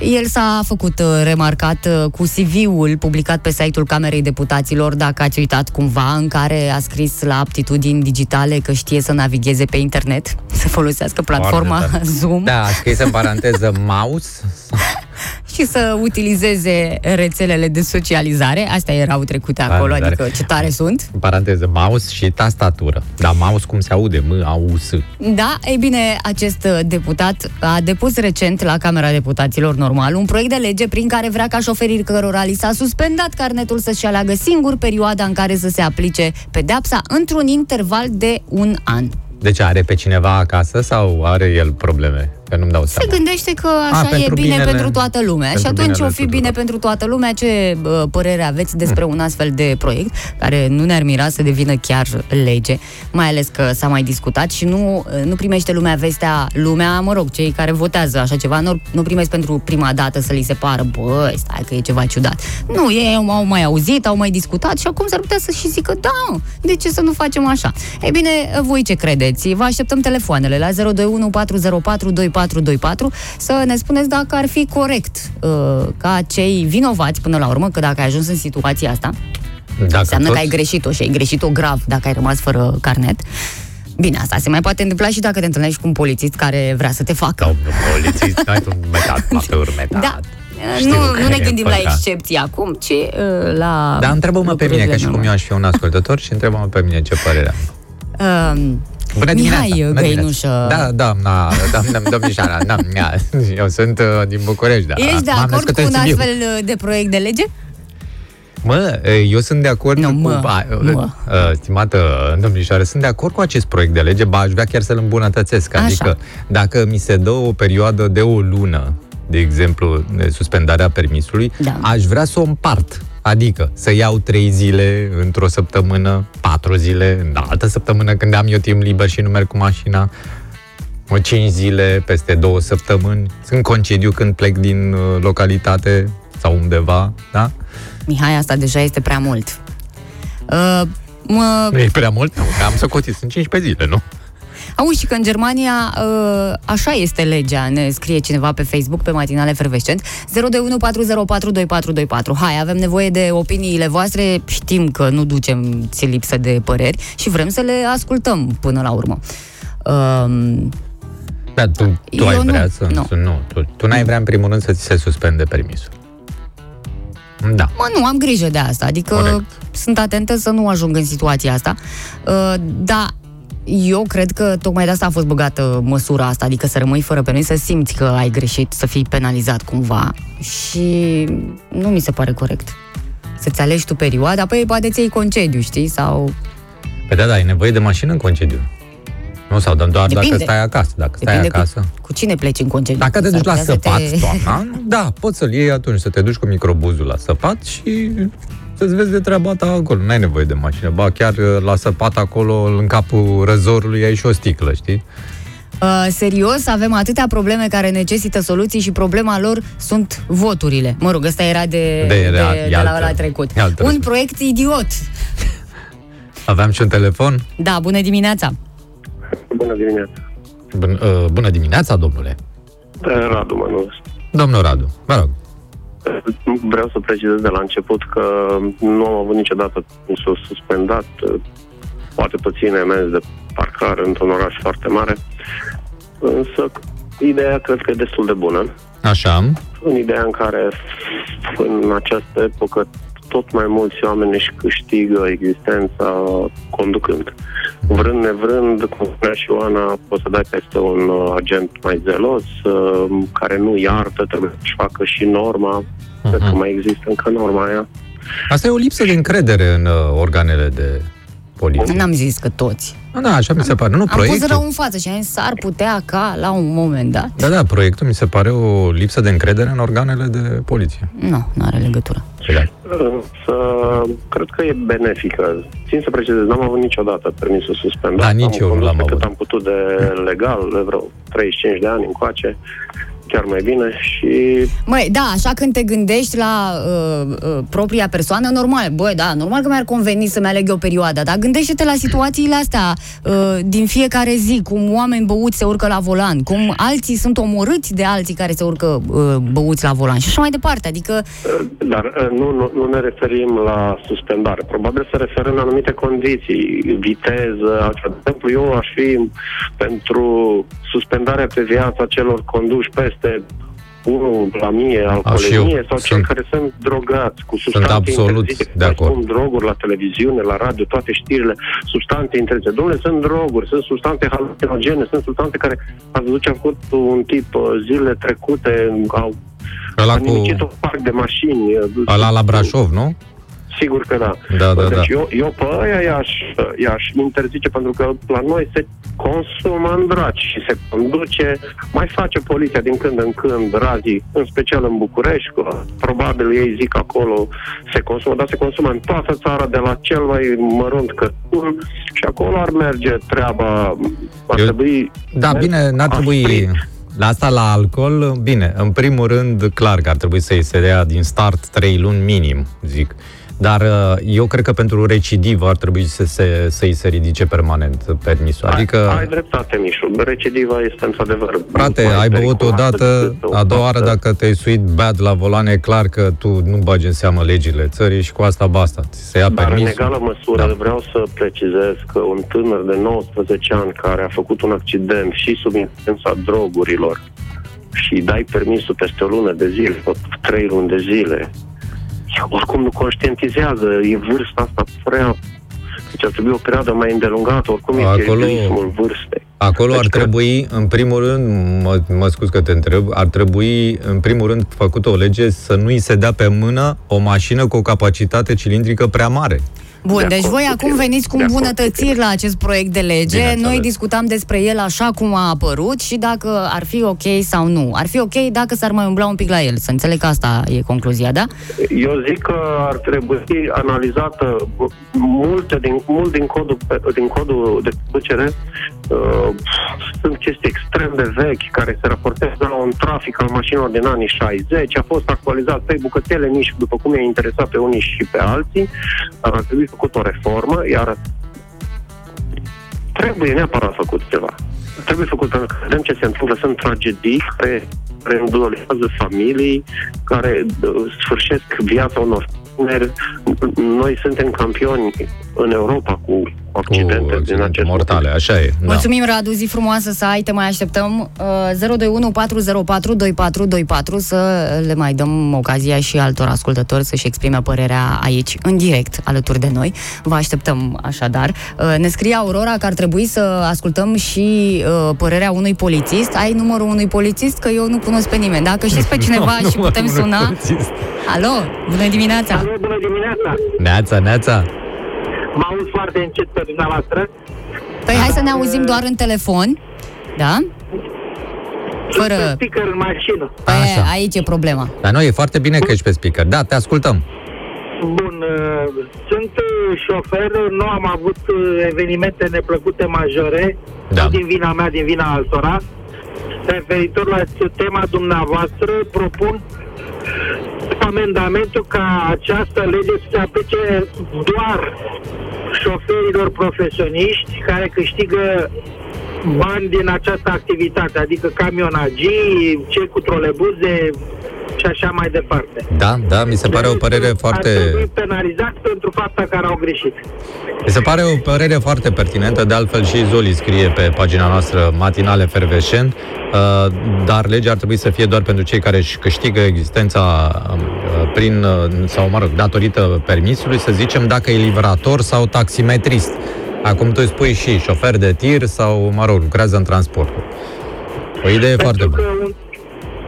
B: el s-a făcut uh, remarcat uh, cu CV-ul publicat pe site-ul Camerei Deputaților, dacă ați uitat cumva, în care a scris la aptitudini digitale că știe să navigheze pe internet, să folosească platforma
C: Foarte tare.
B: Zoom
C: Da, a scris în paranteză mouse.
B: și să utilizeze rețelele de socializare. Astea erau trecute acolo,
C: Tare,
B: adică
C: tare.
B: ce tare sunt.
C: În paranteză, mouse și tastatură. Da, mouse cum se aude, M-A-U-S.
B: Da, ei bine, acest uh, deputat a depus recent la Camera Deputaților normal un proiect de lege prin care vrea ca șoferii cărora li s-a suspendat carnetul să-și aleagă singur perioada în care să se aplice pedepsa într-un interval de un an.
C: Deci are pe cineva acasă sau are el probleme? Că nu-mi dau
B: Se
C: seama.
B: gândește că așa
C: A,
B: e
C: pentru
B: bine
C: binele-
B: pentru toată lumea.
C: pentru
B: și atunci
C: binele
B: o fi bine
C: tuturor.
B: pentru toată lumea. Ce uh, părere aveți despre un astfel de proiect, care nu ne-ar mira să devină chiar lege, mai ales că s-a mai discutat și nu, uh, nu primește lumea vestea, lumea, mă rog, cei care votează așa ceva, nu, nu primesc pentru prima dată să li se pară, băi, stai că e ceva ciudat. Nu, ei au- au mai auzit, au mai discutat și acum s-ar putea să și zică, da, de ce să nu facem așa? Ei bine, voi ce credeți? Vă așteptăm telefoanele la 021 404 2424 să ne spuneți dacă ar fi corect uh, ca cei vinovați până la urmă, că dacă ai ajuns în situația asta,
C: Dacă
B: înseamnă
C: tot,
B: că ai greșit-o și ai greșit-o grav dacă ai rămas fără carnet. Bine, asta se mai poate întâmpla și dacă te întâlnești cu un polițist care vrea să te facă.
C: Domnul polițist, ai tu metat, amateur metat.
B: Da.
C: Știu
B: nu,
C: că
B: nu ne
C: e
B: gândim la
C: păcat.
B: excepții acum, ci uh, la
C: Dar întrebă-mă pe mine,
B: lucrurile
C: că și cum
B: normale.
C: eu aș fi un ascultător și întrebă-mă pe mine ce părere am.
B: Um,
C: Bună
B: Mihai
C: dimineața! bună
B: Găinușă.
C: dimineața. Da, doamna, doamna, domnișoara, da, da, eu sunt uh, din București, da.
B: Ești de
C: M-am
B: acord
C: născut
B: cu
C: în
B: un
C: Sibiu.
B: astfel uh, de proiect de lege?
C: Mă, eu sunt de acord
B: Nu,
C: cu...
B: mă,
C: ba,
B: mă.
C: uh, Stimată domnișoară, sunt de acord cu acest proiect de lege, ba, aș vrea chiar să-l îmbunătățesc.
B: Așa.
C: Adică, dacă mi se dă o perioadă de o lună, de exemplu, de suspendarea permisului,
B: Da.
C: aș vrea să o împart. Adică să iau trei zile într-o săptămână, patru zile în altă săptămână când am eu timp liber și nu merg cu mașina, o cinci zile peste două săptămâni, sunt concediu când plec din uh, localitate sau undeva, da?
B: Mihai, asta deja este prea mult. Uh, mă,
C: Nu e prea mult? Nu, că am să cotiz, sunt 15 zile, nu?
B: Auzi și că în Germania uh, așa este legea, ne scrie cineva pe Facebook, pe Matinale Fervescent, 02140422424. Hai, avem nevoie de opiniile voastre, știm că nu ducem ți lipsă de păreri și vrem să le ascultăm până la urmă. Um,
C: Da, tu, tu
B: Eu
C: ai
B: nu.
C: vrea să...
B: Nu.
C: să nu tu, tu n-ai vrea, în primul rând, să ți se suspende permisul. Da.
B: Mă, nu, am grijă de asta, adică
C: Corect.
B: sunt atentă să nu ajung în situația asta. Uh, da, eu cred că tocmai de asta a fost băgată măsura asta, adică să rămâi fără permis, să simți că ai greșit, să fii penalizat cumva și nu mi se pare corect. Să-ți alegi tu perioada, apoi poate ți iei concediu, știi? Sau...
C: Păi da, da, ai nevoie de mașină în concediu. Nu, sau dăm doar
B: Depinde.
C: dacă stai acasă. Dacă stai
B: Depinde
C: acasă.
B: Cu, cu cine pleci în concediu.
C: Dacă te
B: S-ar
C: duci la
B: putea să
C: săpat
B: te...
C: toamna, da, poți să-l iei atunci, să te duci cu microbuzul la săpat și să-ți vezi de treaba ta acolo. N-ai nevoie de mașină. Ba, chiar uh, la săpat acolo, în capul răzorului, ai și o sticlă, știi?
B: Uh, serios, avem atâtea probleme care necesită soluții și problema lor sunt voturile. Mă rog, ăsta era de,
C: De-
B: de,
C: era-
B: de,
C: e
B: de
C: altă-
B: la ăla trecut.
C: e altă
B: Un
C: răspuns.
B: proiect idiot.
C: Aveam și un telefon.
B: Da, bună dimineața.
D: Bună dimineața.
C: Bun, uh, bună dimineața, domnule.
D: Radu mă numesc.
C: Domnul Radu, vă rog.
D: Vreau să precizez de la început că nu am avut niciodată s-a suspendat poate puține amenzi de parcare într-un oraș foarte mare, însă ideea cred că e destul de bună.
C: Așa.
D: În ideea în care în această epocă tot mai mulți oameni își câștigă existența conducând. Vrând nevrând, cum spunea și Ioana, poți să dai peste un uh, agent mai zelos, uh, care nu iartă, trebuie să-și facă și norma. Cred că mai există încă norma aia.
C: Asta e o lipsă de încredere în uh, organele de poliție.
B: N-am zis că toți.
C: Da, da, așa mi se pare. Nu,
B: Am pus
C: proiectul...
B: rău în față și am zis, s-ar putea ca la un moment dat.
C: Da, da, proiectul mi se pare o lipsă de încredere în organele de poliție.
B: Nu, nu are legătură.
C: Da.
D: Însă, cred că e benefică. Țin să precizez, n-am avut niciodată permisul suspendat.
C: Da, nici eu nu
D: condus
C: l-am
D: pe cât
C: avut.
D: am putut de legal, de vreo 35 de ani încoace, chiar mai bine și
B: Măi, da, așa când te gândești la uh, uh, propria persoană, normal, băi, da, normal că mi-ar conveni să-mi aleg eu perioada, dar gândește-te la situațiile astea uh, din fiecare zi, cum oameni băuți se urcă la volan, cum alții sunt omorâți de alții care se urcă uh, băuți la volan și așa mai departe, adică
D: Dar uh, nu, nu, nu ne referim la suspendare. Probabil se referă în anumite condiții, viteză, altceva. De exemplu, eu aș fi pentru suspendarea pe viața celor conduși peste unul la mie, alcoolemie, sau cei
C: Sunt-
D: care sunt drogați cu substanțe
C: absolut
D: interzise.
C: de
D: Mai
C: acord.
D: spun droguri la televiziune, la radio, toate știrile, substanțe interzise. Domnule, sunt droguri, sunt substanțe halucinogene, sunt substanțe care ați văzut ce a făcut un tip uh, zilele trecute, au
C: Ăla
D: a
C: cu...
D: nimicit o parc de mașini. uh,
C: Ăla la Brașov, nu?
D: Sigur că da.
C: Da, da,
D: deci
C: da.
D: Eu, eu pe aia i-aș, i-aș interzice pentru că la noi se consumă în draci și se conduce, mai face poliția din când în când razii, în special în București, că probabil ei zic acolo se consumă, dar se consumă în toată țara de la cel mai mărunt cătun și acolo ar merge treaba, ar
C: Eu-
D: trebui...
C: Da, bine, n-ar trebui...
D: asprit.
C: La asta, la alcool, bine, în primul rând, clar că ar trebui să-i se dea din start 3 luni minim, zic. Dar uh, eu cred că pentru recidiv ar trebui să se, să-i se ridice permanent permisul. Adică,
D: Ai, ai dreptate, Mișu. Recidiva este într-adevăr...
C: frate,
D: mai
C: ai băut
D: periculoasă
C: odată,
D: decât o
C: a doua oară
D: faptă.
C: dacă te-ai suit bad la volan, e clar că tu nu bagi în seamă legile țării și cu asta basta. Ți se ia
D: Dar în
C: permisul.
D: egală măsură
C: Da.
D: vreau să precizez că un tânăr de 19 ani care a făcut un accident și sub influența drogurilor și dai permisul peste o lună de zile, trei luni de zile, oricum nu conștientizează, e vârsta asta prea... Deci ar trebui o perioadă mai îndelungată, oricum e
C: Acolo-
D: ritmul vârstei.
C: Acolo ar
D: Deci, cred-
C: trebui, în primul rând, mă, mă scuz că te întreb, ar trebui, în primul rând, făcută o lege să nu-i se dea pe mână o mașină cu o capacitate cilindrică prea mare.
B: Bun,
D: De
B: deci
D: acord
B: voi
D: cu
B: acum
D: tine.
B: veniți cu
D: De acord cu
B: îmbunătățiri
D: tine.
B: la acest proiect de lege.
C: Bineînțeles.
B: Noi discutam despre el așa cum a apărut și dacă ar fi ok sau nu. Ar fi ok dacă s-ar mai umbla un pic la el. Să înțeleg că asta e concluzia, da?
D: Eu zic că ar trebui analizată multe din, mult din codul, din codul de conducere. Uh, sunt chestii extrem de vechi care se raportează la un trafic al mașinilor din anii 60. A fost actualizat pe bucătele nici după cum i-a interesat pe unii și pe alții. Dar ar trebui făcut o reformă, iar trebuie neapărat făcut ceva. Trebuie făcut pentru că vedem ce se întâmplă. Sunt tragedii care reîndurează familii, care uh, sfârșesc viața unor tineri. Noi suntem campioni în Europa cu accidente
C: cu
D: din
C: accidente
D: acest
C: mortale, așa e. Da.
B: Mulțumim, Radu, zi frumoasă să ai, te mai așteptăm. Uh, 021 404 2424 să le mai dăm ocazia și altor ascultători să-și exprime părerea aici, în direct, alături de noi. Vă așteptăm așadar. Uh, Ne scrie Aurora că ar trebui să ascultăm și uh, părerea unui polițist. Ai numărul unui polițist? Că eu nu cunosc pe nimeni. Dacă știți pe cineva și
C: Numărul
B: putem
C: unui
B: suna...
C: polițist.
B: Alo, bună dimineața!
E: Alo, bună dimineața!
C: Neața, neața.
E: Mă aud foarte încet pe dumneavoastră.
B: Păi hai să ne auzim doar în telefon. Da? Fără...
E: Sunt pe speaker în mașină.
B: Păi
C: Așa.
B: aici e problema.
C: Dar nu, e foarte bine că ești pe speaker. Da, te ascultăm.
E: Bun, uh, sunt uh, șofer, nu am avut uh, evenimente neplăcute majore,
C: Da.
E: nu din vina mea, din vina altora. Referitor la tema dumneavoastră, propun amendamentul ca această lege să se aplice doar șoferilor profesioniști care câștigă bani din această activitate, adică camionagii, cei cu trolebuze și așa mai departe.
C: Da, da, mi se pare o părere
E: Ar
C: foarte...
E: trebui penalizați pentru fapta care au greșit.
C: Mi se pare o părere foarte pertinentă, de altfel și Zoli scrie pe pagina noastră matinale fervescent, uh, dar legea ar trebui să fie doar pentru cei care își câștigă existența uh, prin, uh, sau mă rog, datorită permisului, să zicem, dacă e livrator sau taximetrist. Acum tu îi spui și șofer de tir sau, mă rog, lucrează în transport. O idee foarte
E: Pentru
C: bună.
E: că un,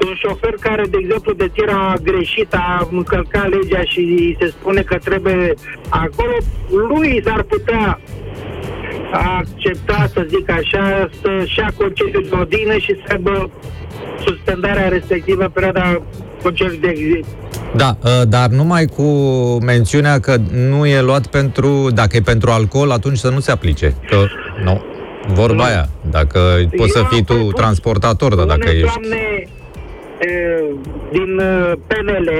E: un șofer care, de exemplu, de tir a greșit, a încălcat legea și îi se spune că trebuie acolo, lui s-ar putea accepta, să zic așa, să-și ia concediu de odină și să aibă suspendarea respectivă perioada concediu de exil.
C: Da, uh, dar numai cu mențiunea că nu e luat pentru, dacă e pentru alcool, atunci să nu se aplice. Că, nu, vorba
E: Nu.
C: aia. Dacă poți să
E: Eu
C: fii
E: am
C: tu
E: propus
C: transportator, dar dacă
E: unei
C: ești...
E: doamne e, din uh, PNL,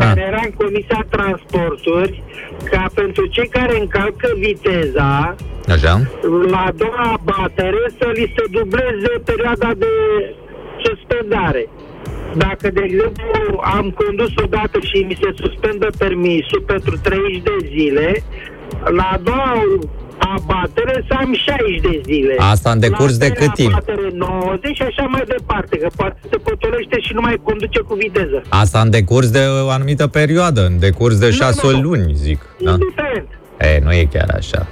C: Ah.
E: care era în Comisia Transporturi, ca pentru cei care încalcă viteza,
C: Așa?
E: la a doua abatere să li se dubleze perioada de suspendare. Dacă, de exemplu, am condus odată și mi se suspendă permisul pentru 30 de zile, la a doua abatere să am 60 de zile.
C: Asta în decurs
E: la
C: de
E: a treia
C: cât timp?
E: abatere 90 și așa mai departe, că poate se potolește și nu mai conduce cu viteză.
C: Asta în decurs de o anumită perioadă, în decurs de șase
E: nu, nu.
C: luni, zic. Da?
E: Indiferent.
C: E, nu e chiar așa.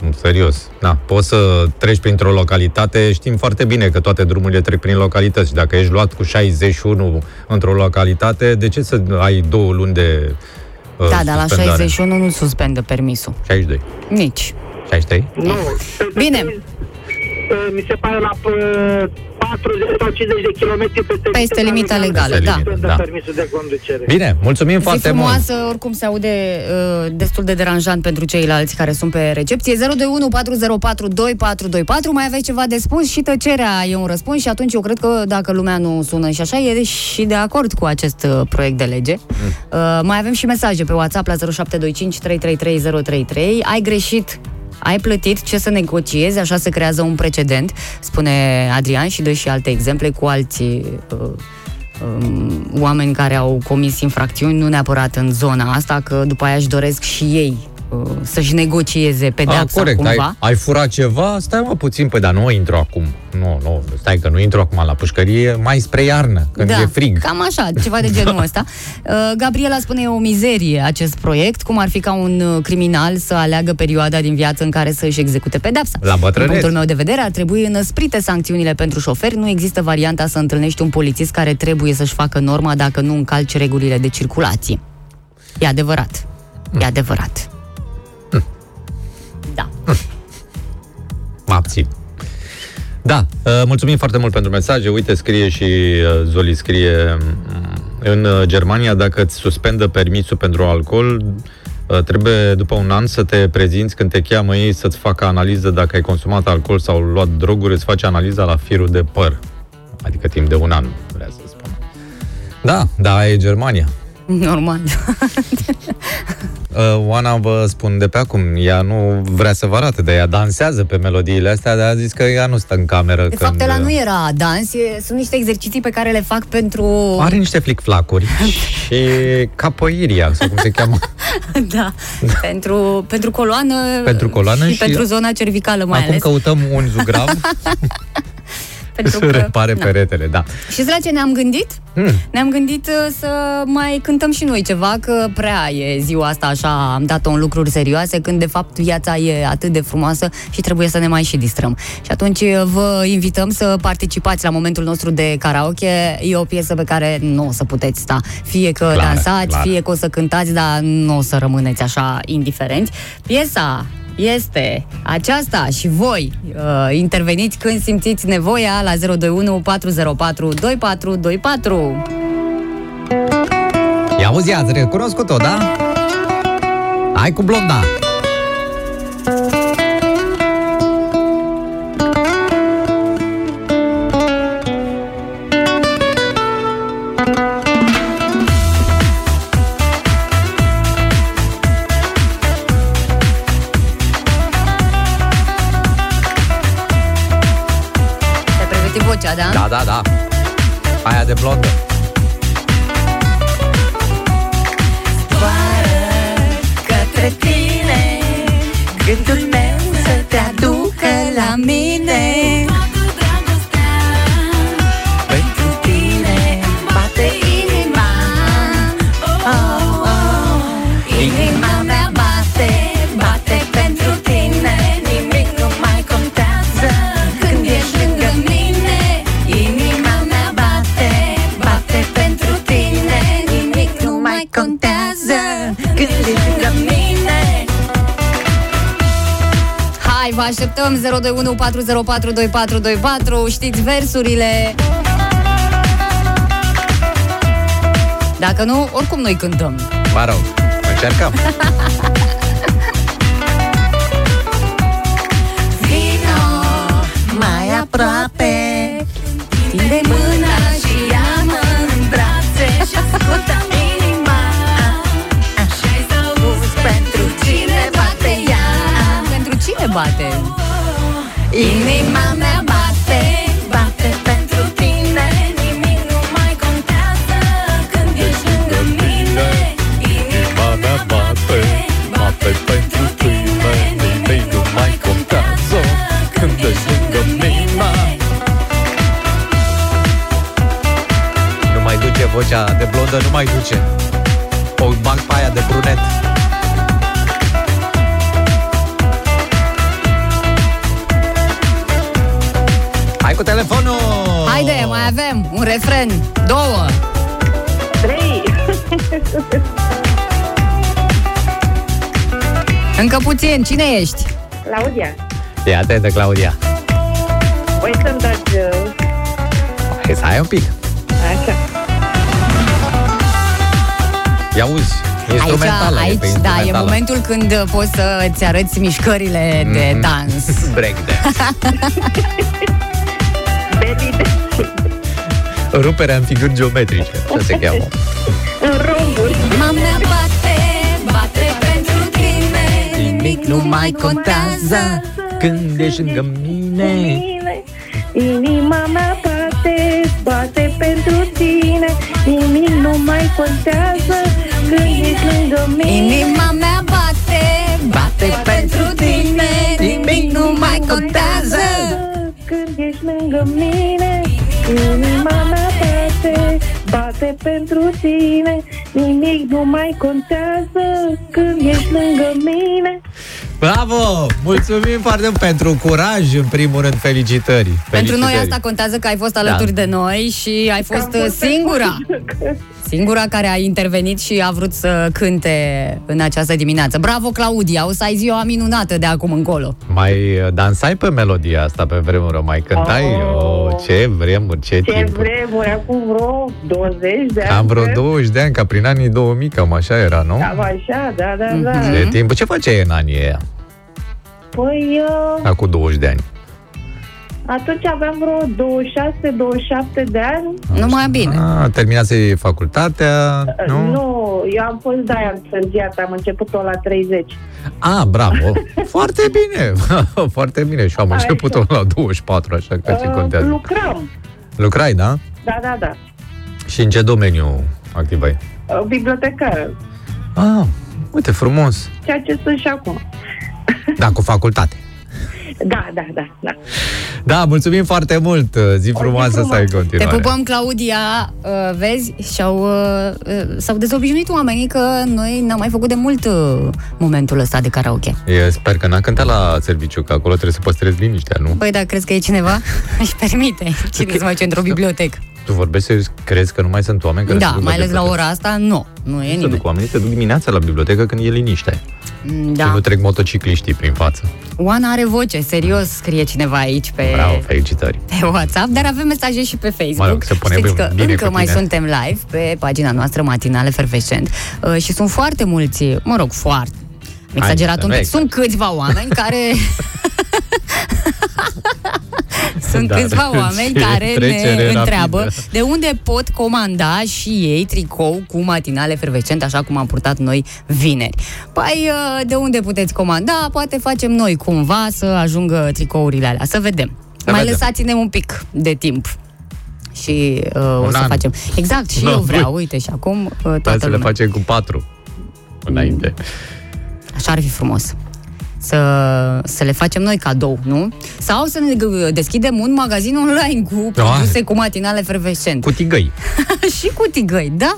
C: Acum, serios. Da, poți să treci printr-o localitate, știm foarte bine că toate drumurile trec prin localități. Și Dacă ești luat cu 61 într-o localitate, de ce să ai două luni de uh,
B: Da, dar la
C: suspendare?
B: 61 nu suspendă permisul.
C: 62.
B: Nici.
C: 63?
E: Nu.
B: Bine.
E: Uh, Mi se pare la uh, 40 sau 50 de kilometri peste,
B: Peste limita legală,
C: Peste
B: da.
C: limită,
E: De
C: da.
E: permisul de conducere.
C: Bine, mulțumim
B: Zi
C: foarte mult.
B: frumoasă, oricum se aude uh, destul de deranjant pentru ceilalți care sunt pe recepție. 021 404 2424. Mai aveți ceva de spus și tăcerea e un răspuns și atunci eu cred că dacă lumea nu sună și așa, e și de acord cu acest uh, proiect de lege. Uh, mai avem și mesaje pe WhatsApp la 0725 333 033. Ai greșit ai plătit, ce să negociezi, așa se creează un precedent, spune Adrian și dă și alte exemple cu alții uh, um, oameni care au comis infracțiuni, nu neapărat în zona asta, că după aia își doresc și ei uh, să-și negocieze
C: A,
B: pedeapsa
C: corect,
B: cumva.
C: ai, ai furat ceva, stai mă puțin, păi dar nu intru acum. Nu, nu, stai că nu intru acum la pușcărie, mai spre iarnă, când
B: da,
C: e frig.
B: cam așa, ceva de genul ăsta. Uh, Gabriela spune e o mizerie acest proiect, cum ar fi ca un uh, criminal să aleagă perioada din viață în care să își execute pedepsa.
C: La
B: Din
C: bătrânețe.
B: punctul meu de vedere, ar trebui înăsprite sancțiunile pentru șoferi. Nu există varianta să întâlnești un polițist care trebuie să-și facă norma dacă nu încalci regulile de circulație. E adevărat. E adevărat. Da.
C: Mă abțin. Da, uh, mulțumim foarte mult pentru mesaje. Uite, scrie și uh, Zoli scrie mm, în uh, Germania, dacă îți suspendă permisul pentru alcool, uh, trebuie după un an să te prezinți când te cheamă ei să-ți facă analiză dacă ai consumat alcool sau luat droguri, îți face analiza la firul de păr. Adică timp de un an, vrea să spun. Da, da, e Germania.
B: Normal.
C: Uh, Oana vă spun de pe acum, ea nu vrea să vă arate, dar ea dansează pe melodiile astea, dar a zis că ea nu stă în cameră
B: De
C: când...
B: fapt, ăla nu era dans, e, sunt niște exerciții pe care le fac pentru...
C: Are niște flic-flacuri și capoiria, sau cum se cheamă.
B: da, pentru, pentru coloană,
C: Pentru coloană
B: și,
C: și-
B: pentru zona cervicală mai
C: Acum
B: ales.
C: căutăm un zugrav
B: pentru
C: să repare peretele, da.
B: Și la ce ne-am gândit?
C: Hmm.
B: Ne-am gândit uh, să mai cântăm și noi ceva, că prea e ziua asta așa, am dat-o în lucruri serioase, când de fapt viața e atât de frumoasă și trebuie să ne mai și distrăm. Și atunci uh, vă invităm să participați la momentul nostru de karaoke. E o piesă pe care nu o să puteți sta. Fie că
C: Clar,
B: dansați,
C: clar.
B: fie că o să cântați, dar nu o să rămâneți așa indiferenți. Piesa este aceasta și voi uh, interveniți când simțiți nevoia la 021 404 2424.
C: Ia auzi, ați recunoscut-o, da? Hai cu blonda!
B: Da?
C: Da, da, da. Aia de blondă.
B: Așteptăm 021 404 2424 Știți versurile? Dacă nu, oricum noi cântăm.
C: Mă rog, încercăm.
B: Inima mea bate, bate pentru tine Nimic nu mai contează când ești lângă mine Inima mea bate, bate pentru tine Nimic nu mai contează când ești lângă mine.
C: Nu mai duce vocea de blondă, nu mai duce.
B: Un refren, două
F: Trei.
B: Încă puțin, cine ești?
F: Claudia.
C: Fii atentă, Claudia.
F: Voi să-mi dați... uh,
C: Hai să ai un pic.
F: Așa.
C: Ia uzi, instrumentală.
B: aici,
C: e pe
B: aici da, e
C: instrumentală.
B: momentul când uh, poți să îți arăți mișcările de
C: Mhm.
B: dans.
C: Breakdance.
F: Belly de...
C: Ruperea în figuri geometrice. Așa se cheamă.
F: În rânduri.
B: Mama bate, bate pentru tine Nimic nu mai contează
C: Când ești lângă mine
F: Mine. Inima mea bate, bate pentru tine Nimic nu mai contează când ești lângă mine
B: Inima mea bate, bate pentru tine Nimic nu mai contează
F: Când ești lângă mine Inima mea bate, bate pentru tine Nimic nu mai contează când ești lângă mine
C: Bravo! Mulțumim foarte mult pentru curaj, în primul rând, felicitări.
B: Pentru noi
C: Felicitări.
B: asta contează că ai fost alături
C: Da.
B: de noi și ai fost
F: Am fost
B: uh, singura Singura care a intervenit și a vrut să cânte în această dimineață. Bravo, Claudia! O să ai ziua minunată de acum încolo.
C: Mai uh, dansai pe melodia asta pe vremuri, mai cântai?
F: Oh.
C: Oh, ce vremuri, ce,
F: Ce
C: timp.
F: vremuri, acum vreo 20 de ani
C: Cam vreo
F: cred.
C: 20 de ani, ca prin anii 2000, cam așa era, nu?
F: Cam așa, da, da, da
B: Mhm.
C: Ce timp. Ce făceai în anii ăia,
F: Păi uh,
C: acum 20 de ani?
F: Atunci aveam vreo 26-27 de ani
B: Numai bine.
C: Ah, terminase facultatea, nu?
F: nu? nu, eu am fost de-aia întârziat, am început-o la 30
C: Ah, bravo! Foarte bine! Foarte bine. Și eu am
F: Așa.
C: început la 24, așa că ce
F: Uh,
C: contează.
F: Lucram,
C: Lucrai, da?
F: da, da, da
C: Și în ce domeniu activai?
F: Uh, Bibliotecară,
C: Ah, uite, frumos.
F: ceea ce sunt și acum
C: Da, cu facultate.
F: Da, da, da, da
C: Da, mulțumim foarte mult. Zi frumoasă să ai în
B: Te
C: continuare.
B: pupăm, Claudia, uh, vezi, și-au, uh, uh, s-au dezobișnuit oamenii că noi n-am mai făcut de mult uh, momentul ăsta de karaoke.
C: Eu sper că n-a cântat la serviciu, că acolo trebuie să păstrezi liniștea, nu?
B: Păi, dar crezi că e cineva? Își permite. Cine se mai duce într-o bibliotecă?
C: Tu vorbești serios? Crezi că nu mai sunt oameni care se
B: Da,
C: duc
B: mai ales la
C: bibliotecă?
B: ora asta, nu. Nu e
C: Se
B: nimeni.
C: duc oamenii, se duc dimineața la bibliotecă când e liniște.
B: Mm,
C: Și
B: Da.
C: nu trec motocicliștii prin față.
B: Oana are voce, serios, scrie cineva aici pe,
C: Bravo, felicitări.
B: pe WhatsApp, dar avem mesaje și pe Facebook.
C: Mă rog, se pune
B: Știți
C: bine
B: că
C: cu
B: încă mai
C: tine.
B: suntem live pe pagina noastră matinale Fervescent uh, și sunt foarte mulți, mă rog, foarte am exagerat
C: să
B: un
C: nu
B: pic.
C: exagerezi.
B: Sunt câțiva oameni care... Sunt
C: Dar
B: câțiva oameni
C: ce
B: care
C: trecere
B: ne
C: rapidă.
B: întreabă de unde pot comanda și ei tricou cu matinale fervescent, așa cum am purtat noi vineri. Păi, uh, de unde puteți comanda? Poate facem noi cumva să ajungă tricourile alea. Să vedem.
C: Să
B: Mai
C: vedem.
B: lăsați-ne un pic de timp. Și uh, o
C: Un
B: să
C: an.
B: facem. Exact, și
C: Un
B: eu
C: an,
B: vreau.
C: doi.
B: Uite, și acum uh,
C: Hai
B: toată
C: să le
B: lumea.
C: facem cu patru înainte.
B: Așa ar fi frumos. Să, să le facem noi cadou, nu? Sau să ne g- deschidem un magazin online cu
C: Da.
B: produse cu matinale fervescent.
C: Cu tigăi.
B: și cu tigăi, da.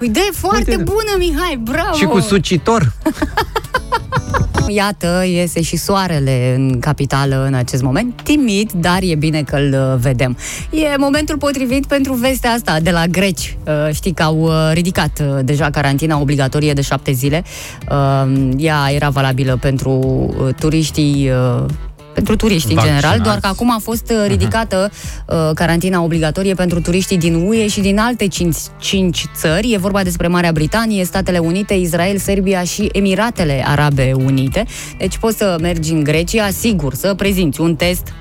B: O idee foarte
C: Uite.
B: bună, Mihai, bravo!
C: Și cu sucitor.
B: Iată, iese și soarele în capitală în acest moment. Timid, dar e bine că îl uh, vedem. E momentul potrivit pentru vestea asta de la greci. Uh, Știi că au uh, ridicat uh, deja carantina obligatorie de șapte zile. Uh, Ea era valabilă pentru uh, turiștii uh, pentru turiști în
C: Vaccinați.
B: general, doar că acum a fost uh, ridicată uh, carantina obligatorie pentru turiștii din UE și din alte cinci, cinci țări. E vorba despre Marea Britanie, Statele Unite, Israel, Serbia și Emiratele Arabe Unite. Deci poți să mergi în Grecia, sigur, să prezinți un test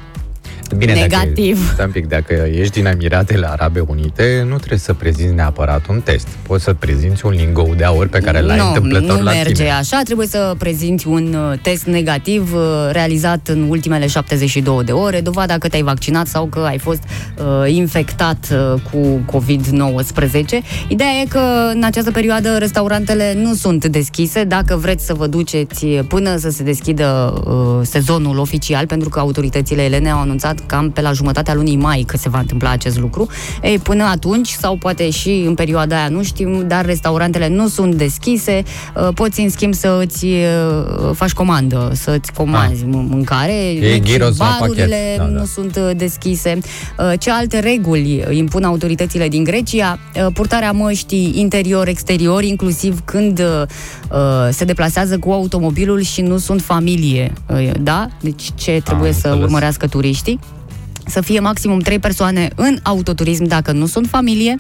C: Bine,
B: Negativ.
C: Dacă, stai un pic, dacă ești din Emiratele Arabe Unite, nu trebuie să prezinți neapărat un test. Poți să prezinți un lingou de aur pe care l-ai
B: nu,
C: întâmplător
B: nu
C: la
B: merge
C: tine.
B: așa, trebuie să prezinți un uh, test negativ uh, realizat în ultimele 72 de ore, dovada că te-ai vaccinat sau că ai fost uh, infectat uh, cu COVID-19. Ideea e că în această perioadă restaurantele nu sunt deschise. Dacă vreți să vă duceți până să se deschidă uh, sezonul oficial, pentru că autoritățile elene au anunțat cam pe la jumătatea lunii mai că se va întâmpla acest lucru. Ei, până atunci, sau poate și în perioada aia, nu știm, dar restaurantele nu sunt deschise. Uh, Poți, în schimb, să îți uh, faci comandă, să îți comanzi
C: Ah.
B: m- mâncare.
C: E
B: Nici
C: gyros la
B: barurile
C: pachet, da, da.
B: nu sunt uh, deschise. Uh, Ce alte reguli impun autoritățile din Grecia? Uh, Purtarea măștii interior-exterior, inclusiv când uh, uh, se deplasează cu automobilul și nu sunt familie. Uh, Da? Deci ce trebuie să
C: înțeles.
B: urmărească turiștii? Să fie maximum 3 persoane în autoturism dacă nu sunt familie.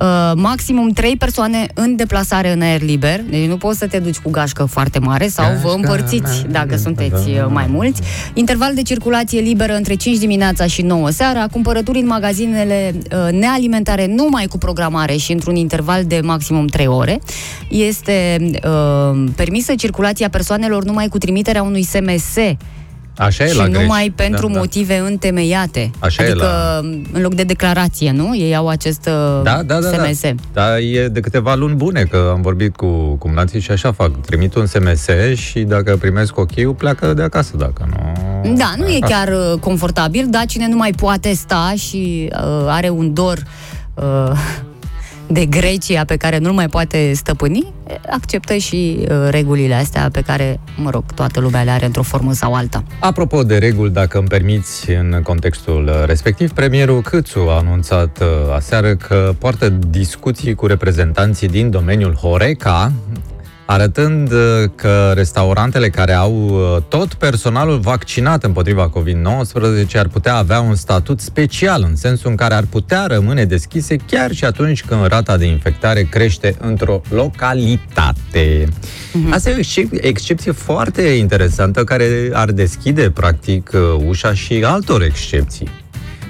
B: Uh, maximum 3 persoane în deplasare în aer liber, deci nu poți să te duci cu gașcă foarte mare sau vă
C: Gașca
B: împărțiți
C: mea,
B: dacă
C: da,
B: sunteți
C: da.
B: uh, mai mulți. Interval de circulație liberă între 5 dimineața și 9 seara, cumpărături în magazinele uh, nealimentare numai cu programare și într-un interval de maximum 3 ore. Este uh, permisă circulația persoanelor numai cu trimiterea unui SMS
C: Așa e
B: și
C: la greci.
B: numai pentru
C: da, da.
B: motive întemeiate.
C: Așa e
B: adică
C: la-
B: în loc de declarație, nu? Ei au acest uh,
C: Da, da, da,
B: SMS.
C: da. Da, e de câteva luni bune că am vorbit cu cumnații și așa fac. Trimit un SMS și dacă primesc ok pleacă de acasă, dacă nu...
B: Da, nu e
C: acasă.
B: chiar uh, confortabil, dar cine nu mai poate sta și uh, are un dor uh, de Grecia pe care nu mai poate stăpâni, acceptă și uh, regulile astea pe care, mă rog, toată lumea le are într-o formă sau alta.
C: Apropo de reguli, dacă îmi permiți, în contextul respectiv, premierul Câțu a anunțat uh, aseară că poartă discuții cu reprezentanții din domeniul Horeca, arătând uh, că restaurantele care au uh, tot personalul vaccinat împotriva COVID-19 ar putea avea un statut special, în sensul în care ar putea rămâne deschise chiar și atunci când rata de infectare crește într-o localitate. Asta e o excep- excepție foarte interesantă care ar deschide, practic, uh, ușa și altor excepții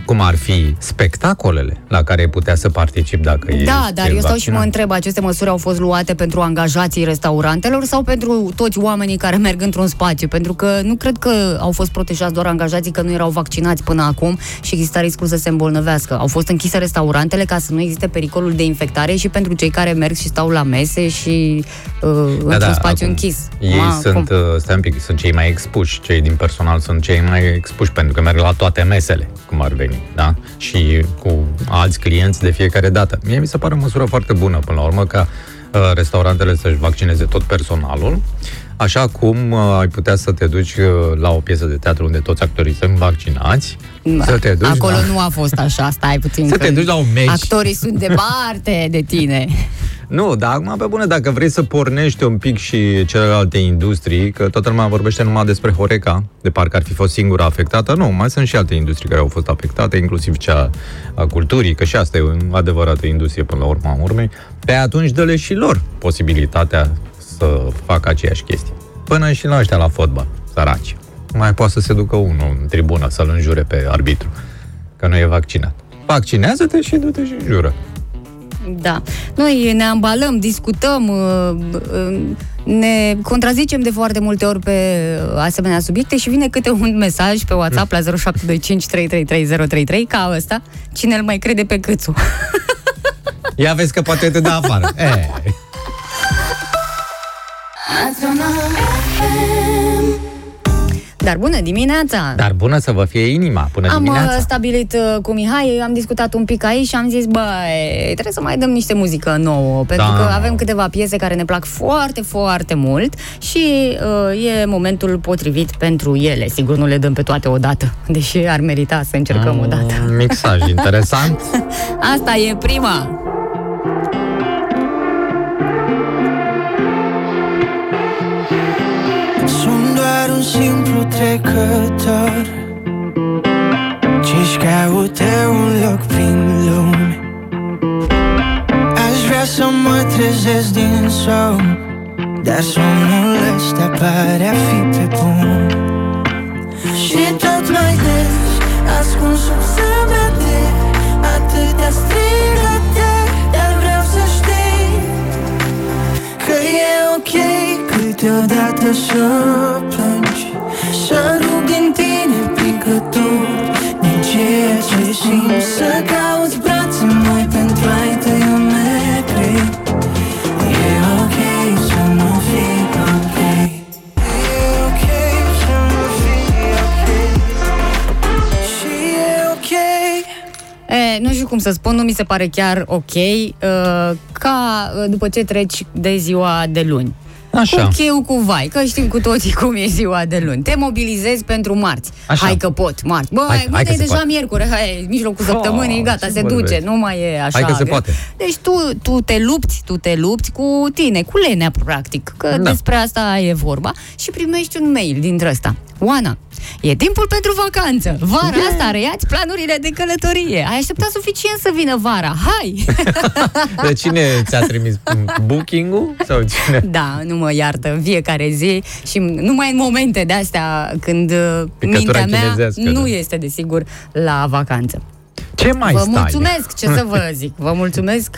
C: cum ar fi spectacolele la care ai putea să particip dacă ești
B: Da, dar eu stau și
C: vaccinat.
B: mă întreb, aceste măsuri au fost luate pentru angajații restaurantelor sau pentru toți oamenii care merg într-un spațiu? Pentru că nu cred că au fost protejați doar angajații că nu erau vaccinați până acum și exista riscul să se îmbolnăvească. Au fost închise restaurantele ca să nu existe pericolul de infectare și pentru cei care merg și stau la mese și uh, într-un spațiu
C: Da, acum,
B: închis.
C: Ei
B: Ma,
C: sunt,
B: cum?
C: uh, stai un pic, sunt cei mai expuși, cei din personal sunt cei mai expuși pentru că merg la toate mesele, cum ar veni, da? Și cu alți clienți de fiecare dată. Mie mi se pare o măsură foarte bună, până la urmă, ca uh, restaurantele să-și vaccineze tot personalul, așa cum uh, ai putea să te duci uh, la o piesă de teatru unde toți actorii sunt vaccinați, să te duci
B: Acolo
C: la...
B: nu a fost așa, stai puțin.
C: Să
B: că
C: te duci la un meci.
B: Actorii sunt departe de tine.
C: Nu, dar acum pe bune, dacă vrei să pornești un pic și celelalte industrii, că toată lumea vorbește numai despre Horeca, de parcă ar fi fost singura afectată, nu, mai sunt și alte industrii care au fost afectate, inclusiv cea a culturii, că și asta e o adevărată industrie până la urma urmei, pe atunci dă-le și lor posibilitatea să facă aceeași chestie. Până și la ăștia la fotbal, săraci. Mai poate să se ducă unul în tribună să-l înjure pe arbitru, că nu e vaccinat. Vaccinează-te și du-te și jură.
B: Da. Noi ne ambalăm, discutăm, uh, uh, ne contrazicem de foarte multe ori pe asemenea subiecte și vine câte un mesaj pe WhatsApp la 0725333033 ca ăsta, cine îl mai crede pe câțu.
C: Ia vezi că poate te da afară. E.
B: Dar bună dimineața!
C: Dar bună să vă fie inima, până
B: am
C: dimineața.
B: uh, stabilit uh, cu Mihai, am discutat un pic aici și am zis, băi, trebuie să mai dăm niște muzică nouă, pentru
C: Da.
B: că avem câteva piese care ne plac foarte, foarte mult și uh, e momentul potrivit pentru ele. Sigur, nu le dăm pe toate odată, deși ar merita să încercăm odată.
C: Un mixaj interesant.
B: Asta e prima!
G: Sunt doar un simplu trecător. Ce-și caută un loc prin lume? Aș vrea să mă trezesc din somn Dar somnul ăsta pare a fi pe bun. Și tot mai des Ascuns sub zâmbete Atâtea strigăte Dar vreau să știi Că e ok câteodată să plângi Să rug din tine picături. Din ceea ce simți Să cauți brațe noi pentru a-i tăi umeri E ok să nu fii ok. E ok să nu fii ok. Și e ok.
B: E, nu știu cum să spun, nu mi se pare chiar ok uh, ca uh, după ce treci de ziua de luni.
C: Așa.
B: Cu cheu cu vai, că știm cu toții cum e ziua de luni. Te mobilizezi pentru marți.
C: Așa.
B: Hai că pot, marți. Bă,
C: Hai-
B: hai,
C: hai că
B: e
C: se
B: deja
C: poate.
B: miercuri, hai, mijlocul săptămânii,
C: Oh,
B: gata,
C: ce
B: se
C: vorbești.
B: duce, nu mai e așa.
C: Hai că se
B: greu.
C: poate.
B: Deci tu, tu te lupți, tu te lupți cu tine, cu lenea, practic, că
C: Da.
B: despre asta e vorba și primești un mail dintre ăsta. Oana, e timpul pentru vacanță. Vara asta reiați planurile de călătorie. Ai așteptat suficient să vină vara. Hai!
C: De cine ți-a trimis booking-ul? Sau cine?
B: Da, nu mă iartă în fiecare zi și numai în momente de astea când uh,
C: Picătura
B: mintea mea
C: chinezească,
B: nu
C: da.
B: este desigur la vacanță.
C: Ce mai
B: vă
C: stai?
B: mulțumesc, ce să vă zic, vă mulțumesc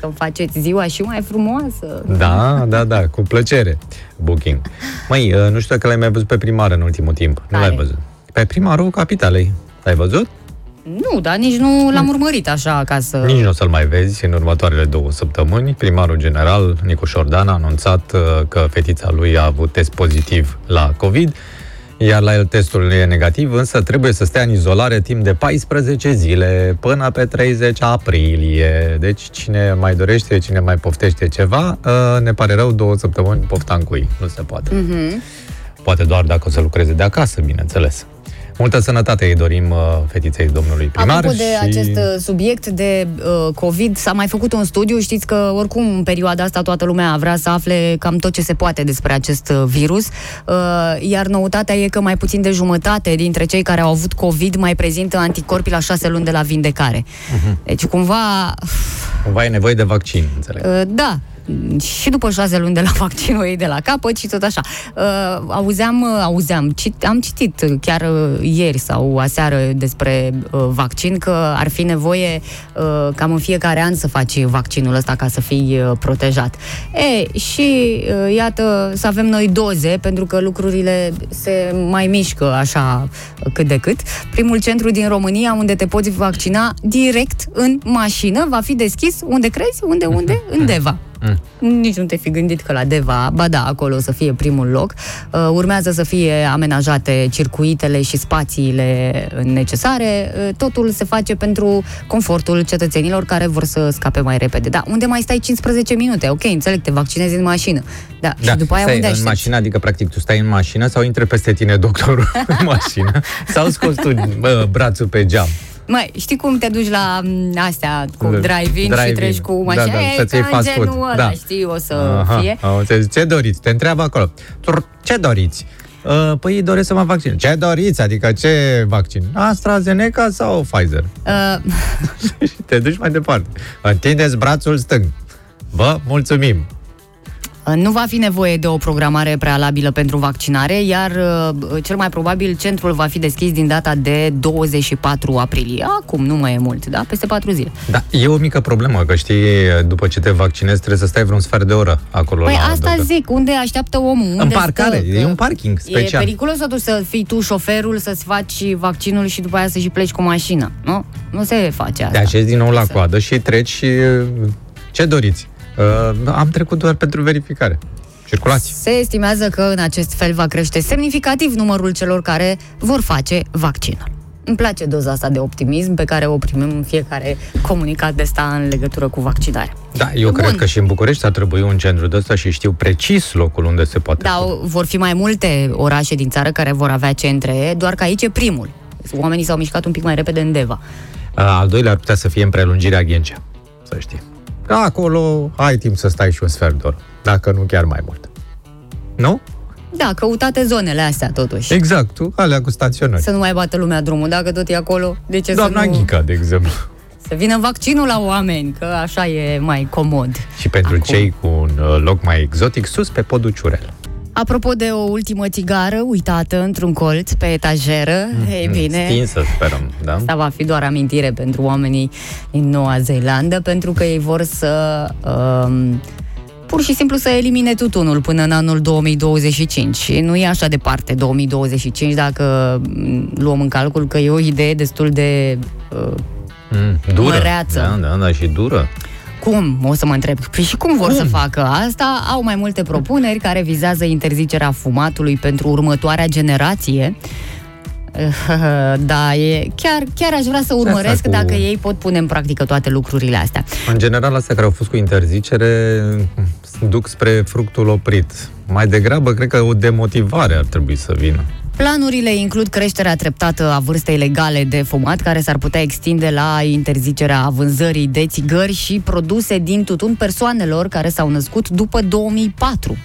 B: că îmi faceți ziua și mai frumoasă.
C: Da, da, da, cu plăcere. Booking. Măi, uh, nu știu dacă l-ai mai văzut pe primară în ultimul timp. Nu
B: Care?
C: l-ai văzut. Pe primarul capitalei. L-ai văzut?
B: Nu, dar nici nu l-am urmărit așa ca să...
C: Nici nu o să-l mai vezi în următoarele două săptămâni. Primarul general, Nicu Șordan, a anunțat uh, că fetița lui a avut test pozitiv la COVID, iar la el testul e negativ, însă trebuie să stea în izolare timp de 14 zile până pe 30 aprilie. Deci cine mai dorește, cine mai poftește ceva, uh, ne pare rău, două săptămâni pofta în cui. Nu se poate.
B: Mhm.
C: Poate doar dacă o să lucreze de acasă, bineînțeles. Multă sănătate îi dorim uh, fetiței domnului primar.
B: Apropo de
C: și...
B: acest uh, subiect de uh, COVID, s-a mai făcut un studiu, știți că oricum în perioada asta toată lumea vrea să afle cam tot ce se poate despre acest uh, virus, uh, iar noutatea e că mai puțin de jumătate dintre cei care au avut COVID mai prezintă anticorpi la șase luni de la vindecare. Deci cumva,
C: Cumva e nevoie de vaccin, înțeleg.
B: uh, da, și după șase luni de la vaccinul ei de la capăt și tot așa. Uh, auzeam, uh, auzeam, cit, am citit uh, chiar uh, ieri sau aseară despre uh, vaccin că ar fi nevoie uh, cam în fiecare an să faci vaccinul ăsta ca să fii uh, protejat. E, și uh, iată să avem noi doze pentru că lucrurile se mai mișcă așa uh, cât de cât. Primul centru din România unde te poți vaccina direct în mașină va fi deschis, unde crezi? Unde, unde? În Deva. Nici nu te fi gândit că la Deva, ba da, acolo o să fie primul loc. Uh, urmează să fie amenajate circuitele și spațiile necesare. Uh, totul se face pentru confortul cetățenilor care vor să scape mai repede. Da, unde mai stai 15 minute? Ok, înțeleg, te vaccinezi în mașină. Da, și după aia
C: stai
B: unde
C: în
B: aștepți?
C: mașină, adică practic tu stai în mașină sau intre peste tine doctorul în mașină sau scoți tu bă, brațul pe geam.
B: Mai, știi cum te duci la m, astea cu
C: Le-
B: drive-in, și
C: drive-in.
B: treci cu
C: Da,
B: mașina?
C: da,
B: E,
C: să-ți iei
B: ca în
C: fast food.
B: genul ăla,
C: Da.
B: știi, o să
C: Aha,
B: fie.
C: am înțeles. Ce doriți? Te întreabă acolo. Tur- Ce doriți? Uh, Păi doresc să mă vaccin. Ce doriți? Adică ce vaccin? AstraZeneca sau Pfizer?
B: Uh,
C: și te duci mai departe. Întindeți brațul stâng. Vă mulțumim.
B: Nu va fi nevoie de o programare prealabilă pentru vaccinare, iar uh, cel mai probabil centrul va fi deschis din data de 24 aprilie. Acum nu mai e mult, da? Peste 4 zile.
C: Da, e o mică problemă, că știi, după ce te vaccinezi, trebuie să stai vreun sfert de oră acolo.
B: Păi
C: la
B: asta
C: doctor.
B: zic, unde așteaptă omul? Unde
C: În parcare,
B: stă?
C: e
B: Că
C: un parking special.
B: E periculos totuși să fii tu șoferul, să-ți faci vaccinul și după aia să și pleci cu mașina, nu? Nu se face asta.
C: Te așezi din nou la
B: Să-
C: coadă și treci și... uh, Ce doriți? Uh, am trecut doar pentru verificare. Circulație.
B: Se estimează că în acest fel va crește semnificativ numărul celor care vor face vaccinul. Îmi place doza asta de optimism pe care o primim în fiecare comunicat de sta în legătură cu vaccinarea.
C: Da, eu
B: Bun.
C: cred că și în București ar trebui un centru de ăsta și știu precis locul unde se poate.
B: Dar vor fi mai multe orașe din țară care vor avea centre, doar că aici e primul. Oamenii s-au mișcat un pic mai repede în Deva.
C: Uh, Al doilea ar putea să fie în prelungirea Ghencea, să știi. Că acolo ai timp să stai și un sfert de oră, dacă nu chiar mai mult. Nu?
B: Da, căutate zonele astea totuși.
C: Exact, tu, alea cu staționări.
B: Să nu mai bată lumea drumul, dacă tot e acolo, de ce
C: Doamna
B: să nu...
C: Ghica, de exemplu.
B: Să vină vaccinul la oameni, că așa e mai comod.
C: Și pentru
B: Acum.
C: cei cu un uh, loc mai exotic, sus pe podul Ciurel.
B: Apropo de o ultimă țigară uitată într-un colț pe etajeră, ei bine,
C: Stinsă, sperăm, da?
B: asta va fi doar amintire pentru oamenii din Noua Zeelandă, pentru că ei vor să um, pur și simplu să elimine tutunul până în anul 2025. Și nu e așa departe 2025 dacă mm, luăm în calcul că e o idee destul de uh,
C: Mm, dură.
B: Măreață.
C: Da, da, da, și dură.
B: Cum? O să mă întreb. Păi și cum vor să facă asta? Au mai multe propuneri care vizează interzicerea fumatului pentru următoarea generație. Da, e, chiar, chiar aș vrea să urmăresc
C: Asta cu-
B: dacă ei pot pune în practică toate lucrurile astea.
C: În general, astea care au fost cu interzicere duc spre fructul oprit. Mai degrabă, cred că o demotivare ar trebui să vină.
B: Planurile includ creșterea treptată a vârstei legale de fumat, care s-ar putea extinde la interzicerea vânzării de țigări și produse din tutun persoanelor care s-au născut după 2004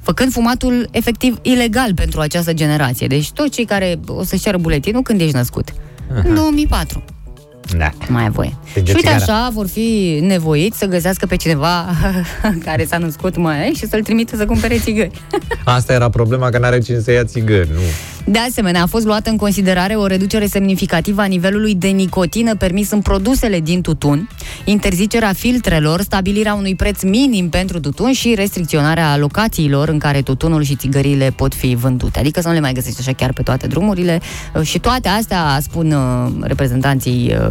B: făcând fumatul efectiv ilegal pentru această generație. Deci toți cei care o să-și ceară buletinul când ești născut. În 2004.
C: Da.
B: Nu mai ai voie.
C: Deci
B: și uite
C: țigara.
B: așa vor fi nevoiți să găsească pe cineva care s-a născut mai și să-l trimită să cumpere țigări.
C: Asta era problema, că n-are cine să ia țigări, nu?
B: De asemenea, a fost luată în considerare o reducere semnificativă a nivelului de nicotină permis în produsele din tutun, interzicerea filtrelor, stabilirea unui preț minim pentru tutun și restricționarea locațiilor în care tutunul și țigările pot fi vândute. Adică să nu le mai găsești așa chiar pe toate drumurile. Uh, Și toate astea, spun uh, reprezentanții uh,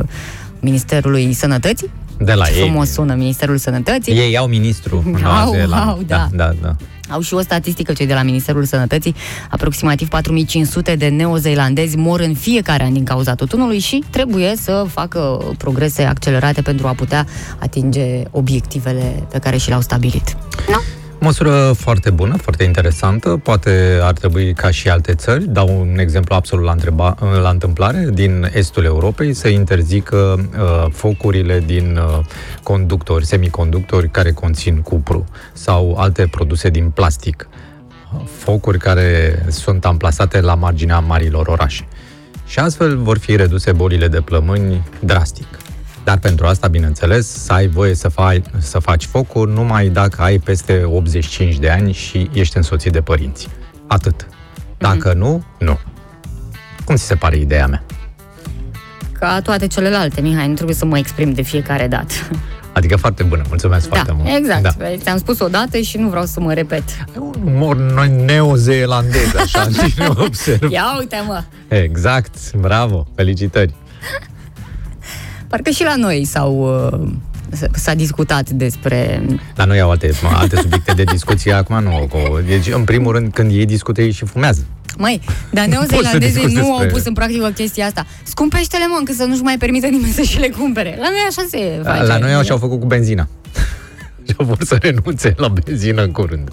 B: Ministerului Sănătății,
C: De la ei.
B: frumos sună Ministerul Sănătății,
C: Ei au ministru în
B: Au,
C: Noua Zeelandă.
B: au, da.
C: da, da.
B: Au și o statistică cei de la Ministerul Sănătății. Aproximativ 4500 de neozeelandezi mor în fiecare an din cauza tutunului și trebuie să facă progrese accelerate pentru a putea atinge obiectivele pe care și le-au stabilit. No?
C: Măsură foarte bună, foarte interesantă. Poate ar trebui ca și alte țări, dau un exemplu absolut la, întreba, la întâmplare, din estul Europei, să interzică uh, focurile din uh, conductori, semiconductori care conțin cupru sau alte produse din plastic. Focuri care sunt amplasate la marginea marilor orașe. Și astfel vor fi reduse bolile de plămâni drastic. Dar pentru asta, bineînțeles, să ai voie să, faci, să faci focuri numai dacă ai peste 85 de ani și ești însoțit de părinți. Atât. Dacă nu, nu. Cum ți se pare ideea mea?
B: Ca toate celelalte, Mihai, nu trebuie să mă exprim de fiecare dată.
C: Adică foarte bună, mulțumesc
B: Da,
C: foarte mult.
B: exact.
C: Da.
B: Da. Ți-am spus odată și nu vreau să mă repet.
C: E un umor noi neozeelandez, așa, cine observ.
B: Ia uite, mă!
C: Exact, bravo, felicitări.
B: Parcă și la noi s-au, uh, s-a discutat despre
C: Dar noi au alte, alte subiecte de discuție acum, nu. cu- Deci, în primul rând, când ei discută, ei și fumează.
B: Măi, dar
C: Poți să
B: neozeelandezii
C: discuți
B: nu au
C: despre-
B: pus în practică chestia asta. Scumpește-le, mă, încât să nu-și mai permită nimeni să și le cumpere. La noi așa se face.
C: La noi așa au făcut cu benzina. și au vor să renunțe la benzină în curând.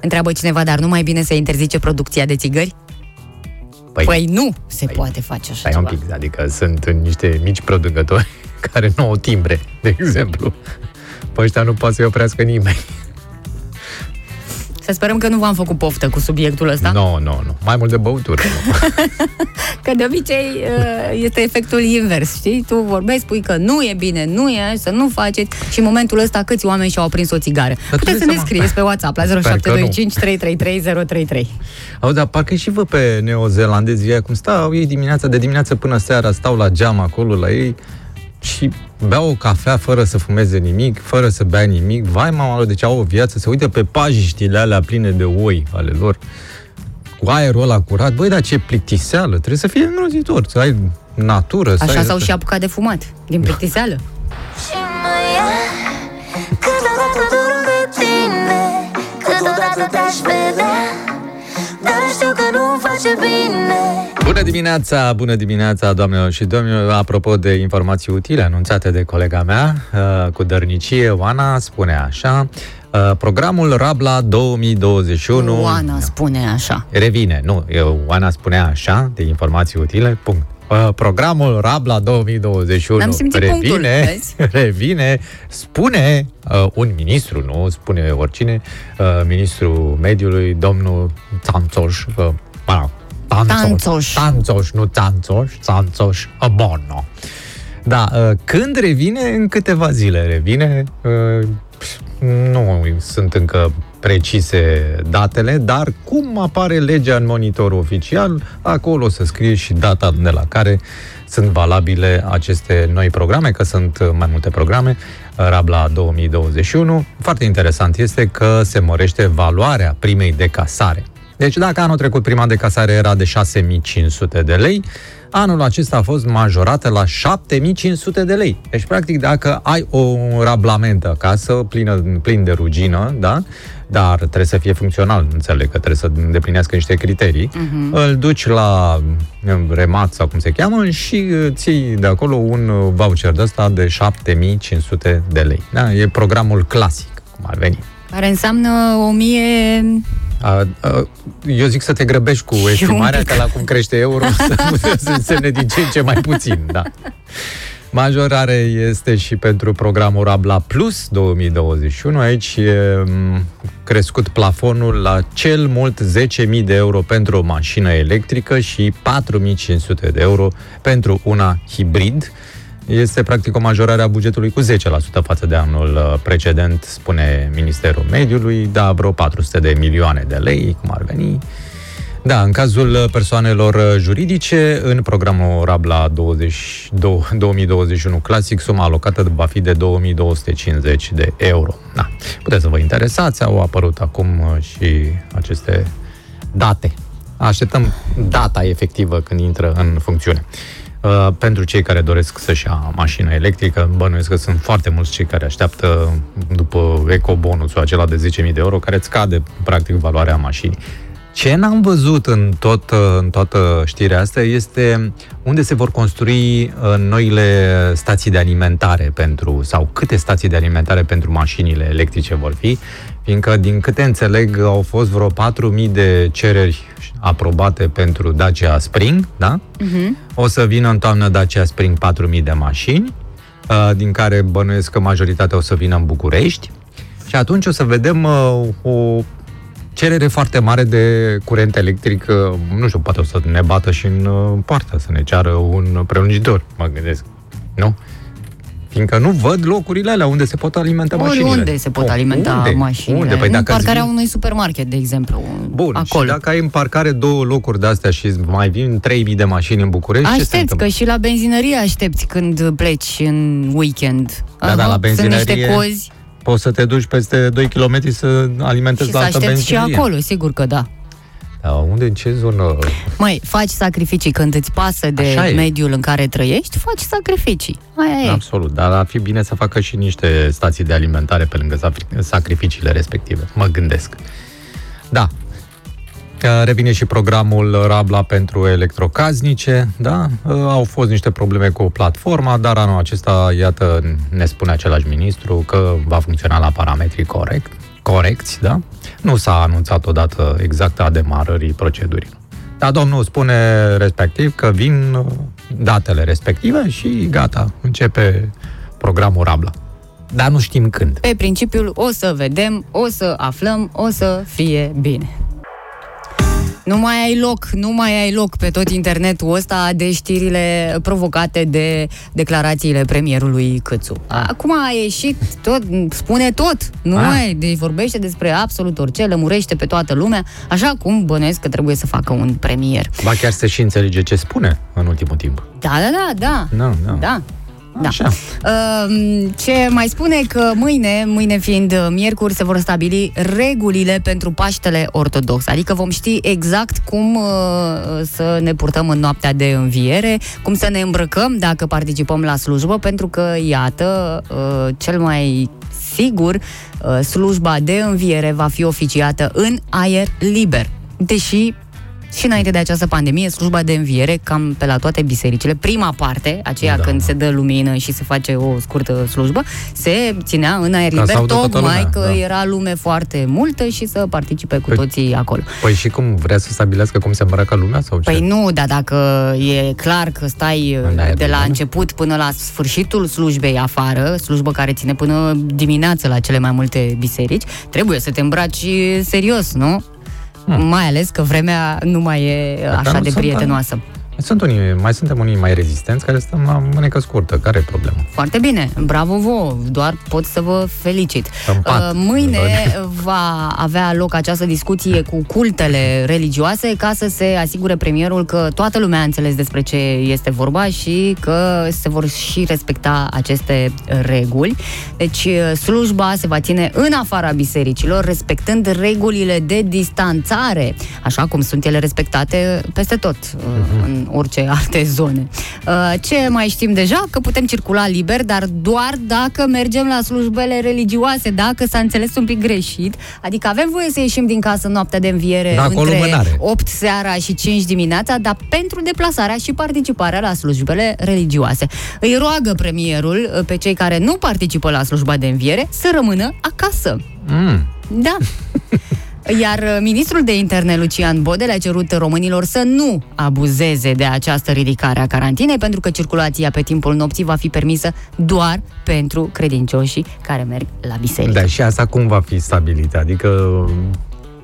B: Întreabă cineva, dar nu mai bine să interzice producția de țigări? Păi, păi nu se păi, poate face așa
C: Stai
B: ceva.
C: un pic, adică sunt niște mici producători care nu au timbre, de exemplu. Pe ăștia nu poate să-i oprească nimeni.
B: Să sperăm că nu v-am făcut poftă cu subiectul ăsta.
C: Nu, no, nu, no, nu. No. Mai mult de băuturi.
B: că de obicei uh, este efectul invers, știi? Tu vorbești, spui că nu e bine, nu e, să nu faceți și în momentul ăsta câți oameni și-au aprins o țigară. Dar Puteți să ne scrieți pe WhatsApp la 0725 333 033.
C: Au, dar parcă și vă pe neozelandezi cum stau ei dimineața, de dimineață până seara, stau la geam acolo la ei și beau o cafea fără să fumeze nimic, fără să bea nimic. Vai, mama, deci au o viață, se uită pe pajiștile alea pline de oi ale lor, cu aerul ăla curat. Băi, dar ce plictiseală, trebuie să fie îngrozitor, să ai natură.
B: Așa
C: să ai
B: s-au și apucat de fumat, din plictiseală.
H: Și mă ia Câteodată dorul de tine Câteodată te-aș vedea face bine
C: Bună dimineața, bună dimineața, doamnelor și domnilor. Apropo de informații utile anunțate de colega mea uh, cu dărnicie, Oana spune așa, uh, programul Rabla 2021...
B: Oana spune așa.
C: Revine, nu, eu, Oana spune așa, de informații utile, punct. Uh, programul Rabla 2021
B: N-am simțit
C: revine,
B: punctul, vezi?
C: revine, spune uh, un ministru, nu spune oricine, uh, ministrul mediului, domnul Țanțoș, uh, mă rog,
B: Tanțoș.
C: Tanțoș, nu Tanțoș, Tanțoș, Bono. Da, uh, când revine? În câteva zile revine. Uh, nu sunt încă precise datele, dar cum apare legea în monitorul oficial, acolo o să scrie și data de la care sunt valabile aceste noi programe, că sunt mai multe programe, Rabla 2021. Foarte interesant este că se mărește valoarea primei de casare. Deci dacă anul trecut prima de casare era de 6500 de lei, anul acesta a fost majorată la 7500 de lei. Deci, practic, dacă ai o rablament acasă, plină, plin de rugină, da? dar trebuie să fie funcțional, înțeleg că trebuie să îndeplinească niște criterii, uh-huh. îl duci la remat sau cum se cheamă și ții de acolo un voucher de ăsta de 7500 de lei. Da? E programul clasic, cum ar veni.
B: Care înseamnă 1000
C: a, a, eu zic să te grăbești cu estimarea, că la cum crește euro să, să însemne din ce în ce mai puțin, da. Majorare este și pentru programul Rabla Plus 2021. Aici e crescut plafonul la cel mult 10.000 de euro pentru o mașină electrică și 4.500 de euro pentru una hibrid. Este practic o majorare a bugetului cu 10% față de anul precedent, spune Ministerul Mediului, da, vreo 400 de milioane de lei, cum ar veni. Da, în cazul persoanelor juridice, în programul Rabla 20, 2021 Classic, suma alocată va fi de 2250 de euro. Da, puteți să vă interesați, au apărut acum și aceste date. Așteptăm data efectivă când intră în funcțiune. Uh, pentru cei care doresc să-și ia mașină electrică, bănuiesc că sunt foarte mulți cei care așteaptă după ecobonusul acela de 10.000 de euro, care îți scade practic valoarea mașinii. Ce n-am văzut în, tot, în toată știrea asta este unde se vor construi uh, noile stații de alimentare pentru, sau câte stații de alimentare pentru mașinile electrice vor fi, fiindcă, din câte înțeleg, au fost vreo 4.000 de cereri aprobate pentru Dacia Spring, da? Uh-huh. O să vină în toamnă Dacia Spring 4.000 de mașini, uh, din care bănuiesc că majoritatea o să vină în București. Și atunci o să vedem uh, o cerere foarte mare de curent electric, uh, nu știu, poate o să ne bată și în poartă, să ne ceară un prelungitor, mă gândesc. Nu? Fiindcă nu văd locurile alea unde se pot alimenta
B: Ori
C: mașinile.
B: unde se pot alimenta
C: unde?
B: mașinile.
C: Unde? Păi
B: în
C: dacă
B: parcarea
C: vin...
B: unui supermarket, de exemplu.
C: Bun,
B: acolo.
C: și dacă ai în parcare două locuri de astea și mai vin 3000 de mașini în București, ce se
B: Aștepți,
C: întâmplă?
B: că și la benzinărie aștepți când pleci în weekend.
C: Da, da, la benzinărie
B: Sunt niște cozi
C: Poți să te duci peste 2 km să alimentezi
B: și
C: la
B: să
C: altă
B: aștepți și
C: benzinărie.
B: acolo, sigur că da.
C: Da, unde, în ce zonă?
B: Măi, faci sacrificii când îți pasă de
C: Așa e.
B: mediul în care trăiești, faci sacrificii. Aia e.
C: Absolut, dar ar fi bine să facă și niște stații de alimentare pe lângă safri- sacrificiile respective. Mă gândesc. Da. Că Revine și programul Rabla pentru electrocaznice, da? Au fost niște probleme cu platforma, dar anul acesta, iată, ne spune același ministru că va funcționa la parametrii corect, corecți, da? Nu s-a anunțat odată exactă a demarării procedurii. Dar domnul spune respectiv că vin uh, datele respective și gata, începe programul Rabla. Dar nu știm când.
B: Pe principiul o să vedem, o să aflăm, o să fie bine. Nu mai ai loc, nu mai ai loc pe tot internetul ăsta de știrile provocate de declarațiile premierului Câțu. Acum a ieșit tot, spune tot, nu
C: Ah.
B: mai, deci vorbește despre absolut orice, lămurește pe toată lumea, așa cum bănuiesc că trebuie să facă un premier.
C: Ba chiar se și înțelege ce spune în ultimul timp.
B: Da, da, da, da.
C: Da, da.
B: Da. Da.
C: Așa.
B: Uh, Ce mai spune că mâine, mâine fiind uh, miercuri, se vor stabili regulile pentru Paștele Ortodox. Adică vom ști exact cum uh, să ne purtăm în noaptea de înviere, cum să ne îmbrăcăm dacă participăm la slujbă, pentru că, iată, uh, cel mai sigur, uh, slujba de înviere va fi oficiată în aer liber. Deși și înainte de această pandemie, slujba de înviere, cam pe la toate bisericile, prima parte, aceea
C: Da.
B: când se dă lumină și se face o scurtă slujbă, se ținea în aer
C: Ca să
B: liber,
C: audă toată
B: tocmai
C: lumea,
B: că
C: da.
B: era lume foarte multă și să participe cu
C: Păi-
B: toții acolo.
C: Păi și cum? Vrea să stabilească cum se îmbracă lumea sau ce?
B: Păi nu, dar dacă e clar că stai
C: În aer
B: de la
C: liber?
B: început până la sfârșitul slujbei afară, slujbă care ține până dimineață la cele mai multe biserici, trebuie să te îmbraci serios, nu? Mai ales că vremea nu mai e
C: Dar
B: așa
C: nu
B: de
C: sunt,
B: prietenoasă.
C: Mai Sunt unii, mai suntem unii mai rezistenți care stăm la mânecă scurtă. Care e problema?
B: Foarte bine, bravo vouă, doar pot să vă felicit.
C: În pat.
B: Uh, Mâine va avea loc această discuție cu cultele religioase ca să se asigure premierul că toată lumea a înțeles despre ce este vorba și că se vor și respecta aceste reguli. Deci uh, slujba se va ține în afara bisericilor, respectând regulile de distanțare, așa cum sunt ele respectate peste tot, uh, în orice alte zone. Uh, Ce mai știm deja? Că putem circula liber, dar doar dacă mergem la slujbele religioase, dacă s-a înțeles un pic greșit. Adică avem voie să ieșim din casă în noaptea de înviere
C: Da, cu o
B: între
C: lumânare.
B: 8 seara și 5 dimineața, dar pentru deplasarea și participarea la slujbele religioase. Îi roagă premierul uh, pe cei care nu participă la slujba de înviere să rămână acasă.
C: Mm.
B: Da. Iar uh, ministrul de interne, Lucian Bodel, a cerut românilor să nu abuzeze de această ridicare a carantinei, pentru că circulația pe timpul nopții va fi permisă doar pentru credincioșii care merg la biserică.
C: Da, și asta cum va fi stabilită? Adică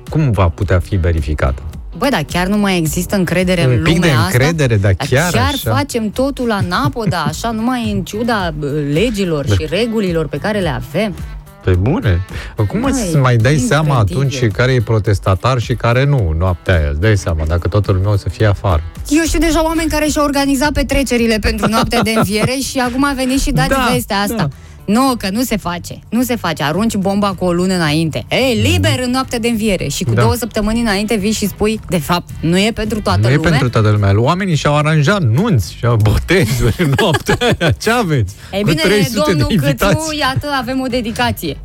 C: cum va putea fi verificată?
B: Băi, dar chiar nu mai există încredere
C: Un
B: în
C: pic de
B: lumea
C: încredere,
B: asta?
C: dar chiar
B: chiar
C: așa?
B: facem totul la napoda, așa, numai în ciuda bă, legilor
C: Da.
B: și regulilor pe care le avem.
C: Pe bune? Cum
B: Mai,
C: îți mai dai
B: incredibil.
C: seama atunci care e protestatar și care nu, noaptea aia? Îți dai seama dacă toată lumea o să fie afară.
B: Eu știu deja oameni care și-au organizat petrecerile pentru noaptea de înviere și acum a venit și dați
C: Da,
B: vestea asta.
C: da.
B: Nu, că nu se face. Nu se face. Arunci bomba cu o lună înainte. Ei, liber în noaptea de înviere. Și cu
C: Da.
B: două săptămâni înainte vii și spui, de fapt, nu e pentru toată
C: nu e
B: lumea.
C: pentru toată lumea. Oamenii și-au aranjat nunți și-au botezuri în noaptea aia. Ce aveți?
B: Ei
C: Cu
B: bine,
C: 300
B: domnul
C: de invitați.
B: Câțu, iată, avem o dedicație.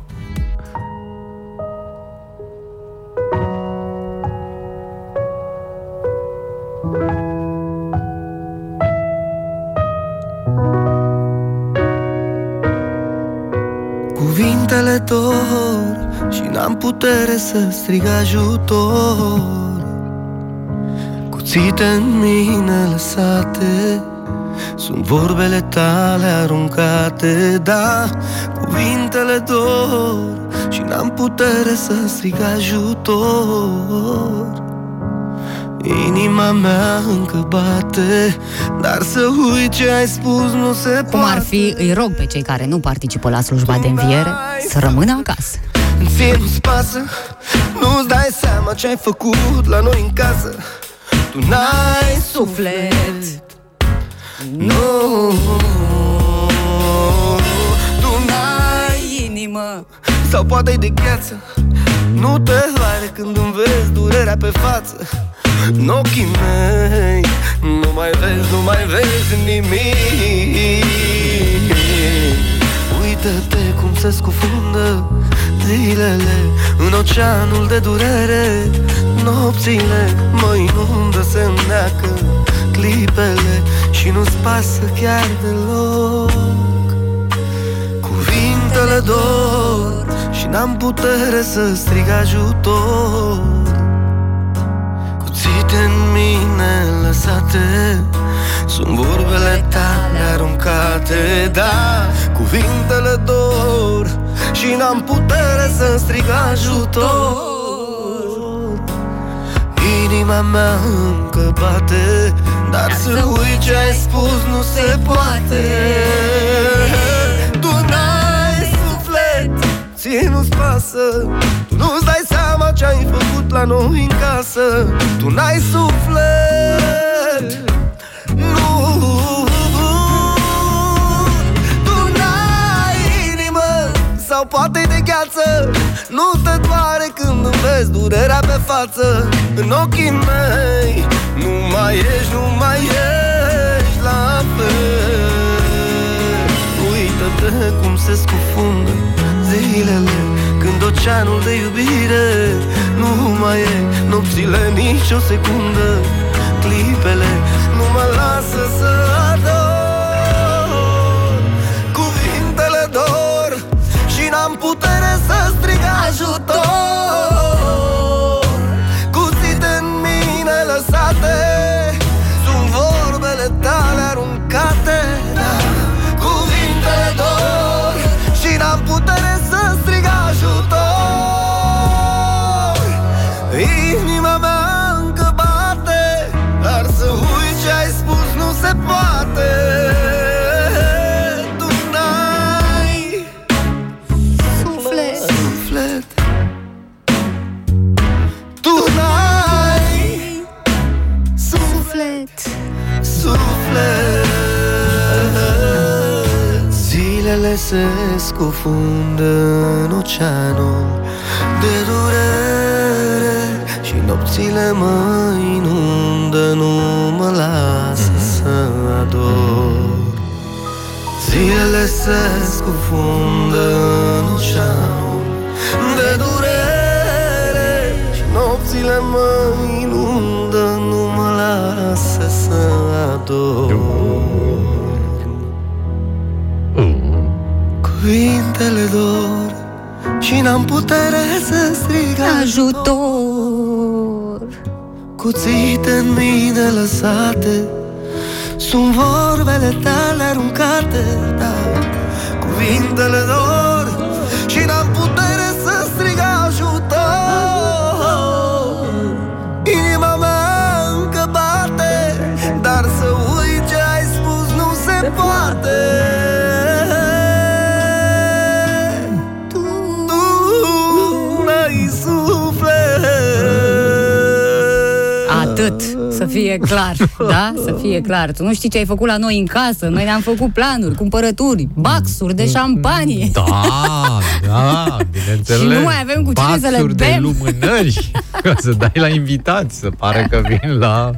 G: Putere să strig ajutor. Cuțite în mine lăsate Sunt vorbele tale aruncate. Da, cuvintele dor și n-am putere să strig ajutor. Inima mea încă bate Dar să uit ce ai spus nu se poate
B: Cum ar fi, îi rog pe cei care nu participă la slujba de înviere să rămână acasă.
G: Ție nu-ți pasă Nu-ți dai seama ce ai făcut la noi în casă. Tu n-ai suflet. Nu. Tu n-ai
B: Inimă.
G: Sau poate de gheață. Nu te doare când îmi vezi durerea pe față. În ochii mei Nu mai vezi, nu mai vezi nimic Uită-te cum se scufundă zilele În oceanul de durere. Nopțile mă inundă, se înneacă clipele Și nu-ți pasă chiar deloc. Cuvintele dor și n-am putere să strig ajutor. Cuțite în mine lăsate Sunt vorbele tale aruncate Da, cuvintele dor Și n-am putere să strig ajutor. Inima mea încă bate Dar să uit ce ai spus nu se poate. Tu n-ai suflet Ție nu-ți pasă. Tu nu-ți dai seama ce ai făcut la noi în casă. Tu n-ai suflet Sau poate de gheață. Nu te doare când îmi vezi durerea pe față. În ochii mei Nu mai ești, nu mai ești la fel. Uită-te cum se scufundă zilele Când oceanul de iubire Nu mai e. Nopțile nici o secundă Clipele nu mă lasă să ador se scufundă în oceanul de durere Și nopțile mă inundă, nu mă lasă să ador. Zilele se scufundă în oceanul de durere Și nopțile mă inundă, nu mă lasă să ador Cuvintele dor și n-am putere să strig
B: Ajutor.
G: Cuțite în mine lăsate Sunt vorbele tale aruncate da. Cuvintele dor
B: Să fie clar, da? Să fie clar. Tu nu știi ce ai făcut la noi în casă. Noi ne-am făcut planuri, cumpărături, baxuri de șampanie.
C: Da, da, bineînțeles.
B: Și nu mai avem cu cine să le
C: Baxuri de
B: bem.
C: lumânări, ca să dai la invitați, să pare că vin la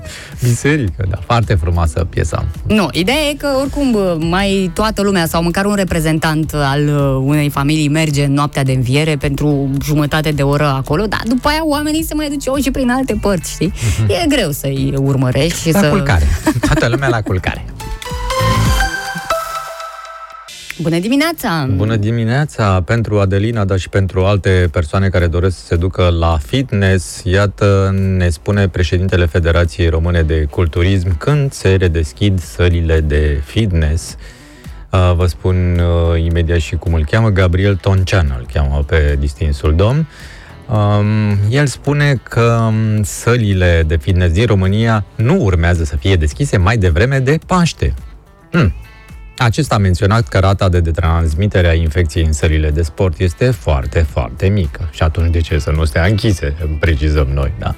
C: biserică. Da, foarte frumoasă piesa.
B: Nu, ideea e că oricum bă, mai toată lumea sau măcar un reprezentant al uh, unei familii merge în noaptea de înviere pentru jumătate de oră acolo, dar după aia oamenii se mai duceau și prin alte părți, știi? E greu să-i urmărești și
C: La
B: să...
C: culcare. Toată lumea la culcare.
B: Bună dimineața!
C: Bună dimineața pentru Adelina, dar și pentru alte persoane care doresc să se ducă la fitness. Iată, ne spune președintele Federației Române de Culturism când se redeschid sălile de fitness. Uh, Vă spun uh, imediat și cum îl cheamă, Gabriel Toncean îl cheamă pe distinsul domn. Um, el spune că um, sălile de fitness din România nu urmează să fie deschise mai devreme de Paște. Hmm. Acesta a menționat că rata de transmitere a infecției în sălile de sport este foarte, foarte mică. Și atunci de ce să nu stea închise, precizăm noi, da?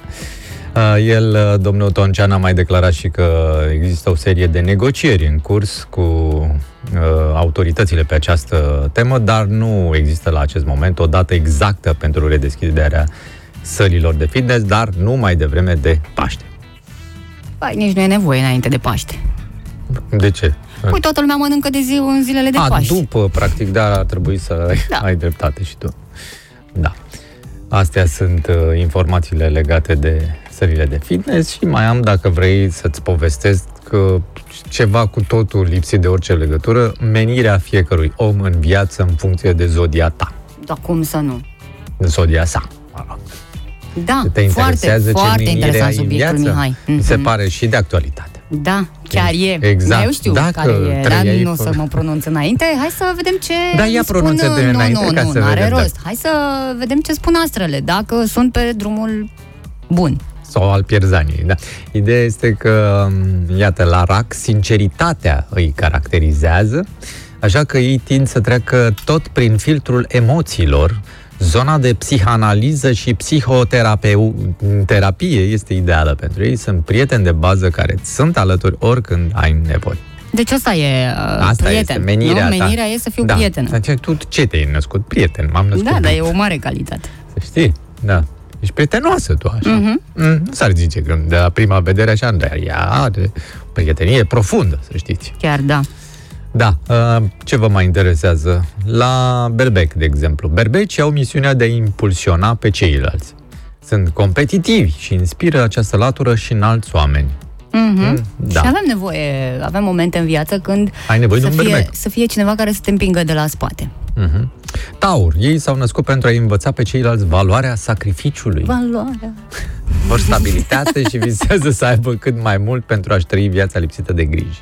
C: Uh, El, uh, domnul Toncean, a mai declarat și că există o serie de negocieri în curs cu uh, autoritățile pe această temă, dar nu există la acest moment o dată exactă pentru redeschiderea sălilor de fitness, dar nu mai devreme de Paște.
B: Păi, nici nu e nevoie înainte de Paște.
C: De ce?
B: Păi toată lumea mănâncă de zi în zilele de
C: A,
B: Paște.
C: după, practic, da, ar trebui să
B: Da.
C: da. ai dreptate și tu. Da. Astea sunt uh, informațiile legate de sările de fitness și mai am, dacă vrei, să-ți povestesc că ceva cu totul lipsit de orice legătură, menirea fiecărui om în viață în funcție de zodia ta,
B: Dar cum să nu?
C: de zodia sa. mă rog.
B: Da,
C: Te interesează
B: foarte, foarte
C: ce menirea
B: interesant
C: ai în
B: subiectul,
C: viață?
B: Mihai.
C: Mi se
B: Mhm.
C: pare și de actualitate.
B: Da, chiar e.
C: Exact.
B: Eu știu
C: Dacă
B: care e, dar
C: trăiai
B: nu o să
C: fără-
B: mă pronunț înainte. Hai să vedem ce
C: Da, ia
B: spun...
C: pronunță-te
B: nu,
C: înainte
B: nu,
C: ca
B: nu,
C: să
B: n-are
C: vedem, da.
B: rost. Hai să vedem ce spun astrele, dacă sunt pe drumul bun.
C: sau al pierzaniei. Da. Ideea este că, m, iată, la RAC, sinceritatea îi caracterizează, așa că ei tind să treacă tot prin filtrul emoțiilor. Zona de psihanaliză și psihoterapie este ideală pentru ei. Sunt prieteni de bază care îți sunt alături oricând ai nevoie.
B: Deci asta e uh,
C: Asta
B: prieten.
C: este menirea
B: nu?
C: ta.
B: Menirea e să fiu
C: da.
B: prieten.
C: Deci, tu ce te-ai născut? Prieten. M-am născut.
B: Da, dar e
C: prieten.
B: o mare calitate.
C: Să știi? Da. Ești prietenoasă tu, așa.
B: Mhm.
C: Mm, nu s-ar zice că de la prima vedere așa, dar ea are o prietenie profundă, să știți.
B: Chiar da.
C: Da, uh, ce vă mai interesează? La berbec, de exemplu. Berbecii au misiunea de a impulsiona pe ceilalți. Sunt competitivi și inspiră această latură și în alți oameni.
B: Mhm.
C: da.
B: Și avem nevoie, avem momente în viață când
C: Ai nevoie de
B: să,
C: un
B: fie,
C: berbec.
B: să fie cineva care să te împingă de la spate.
C: Mhm. Taur, ei s-au născut pentru a învăța pe ceilalți valoarea sacrificiului.
B: Valoarea.
C: vor stabilitate și visează să aibă cât mai mult pentru a-și trăi viața lipsită de griji.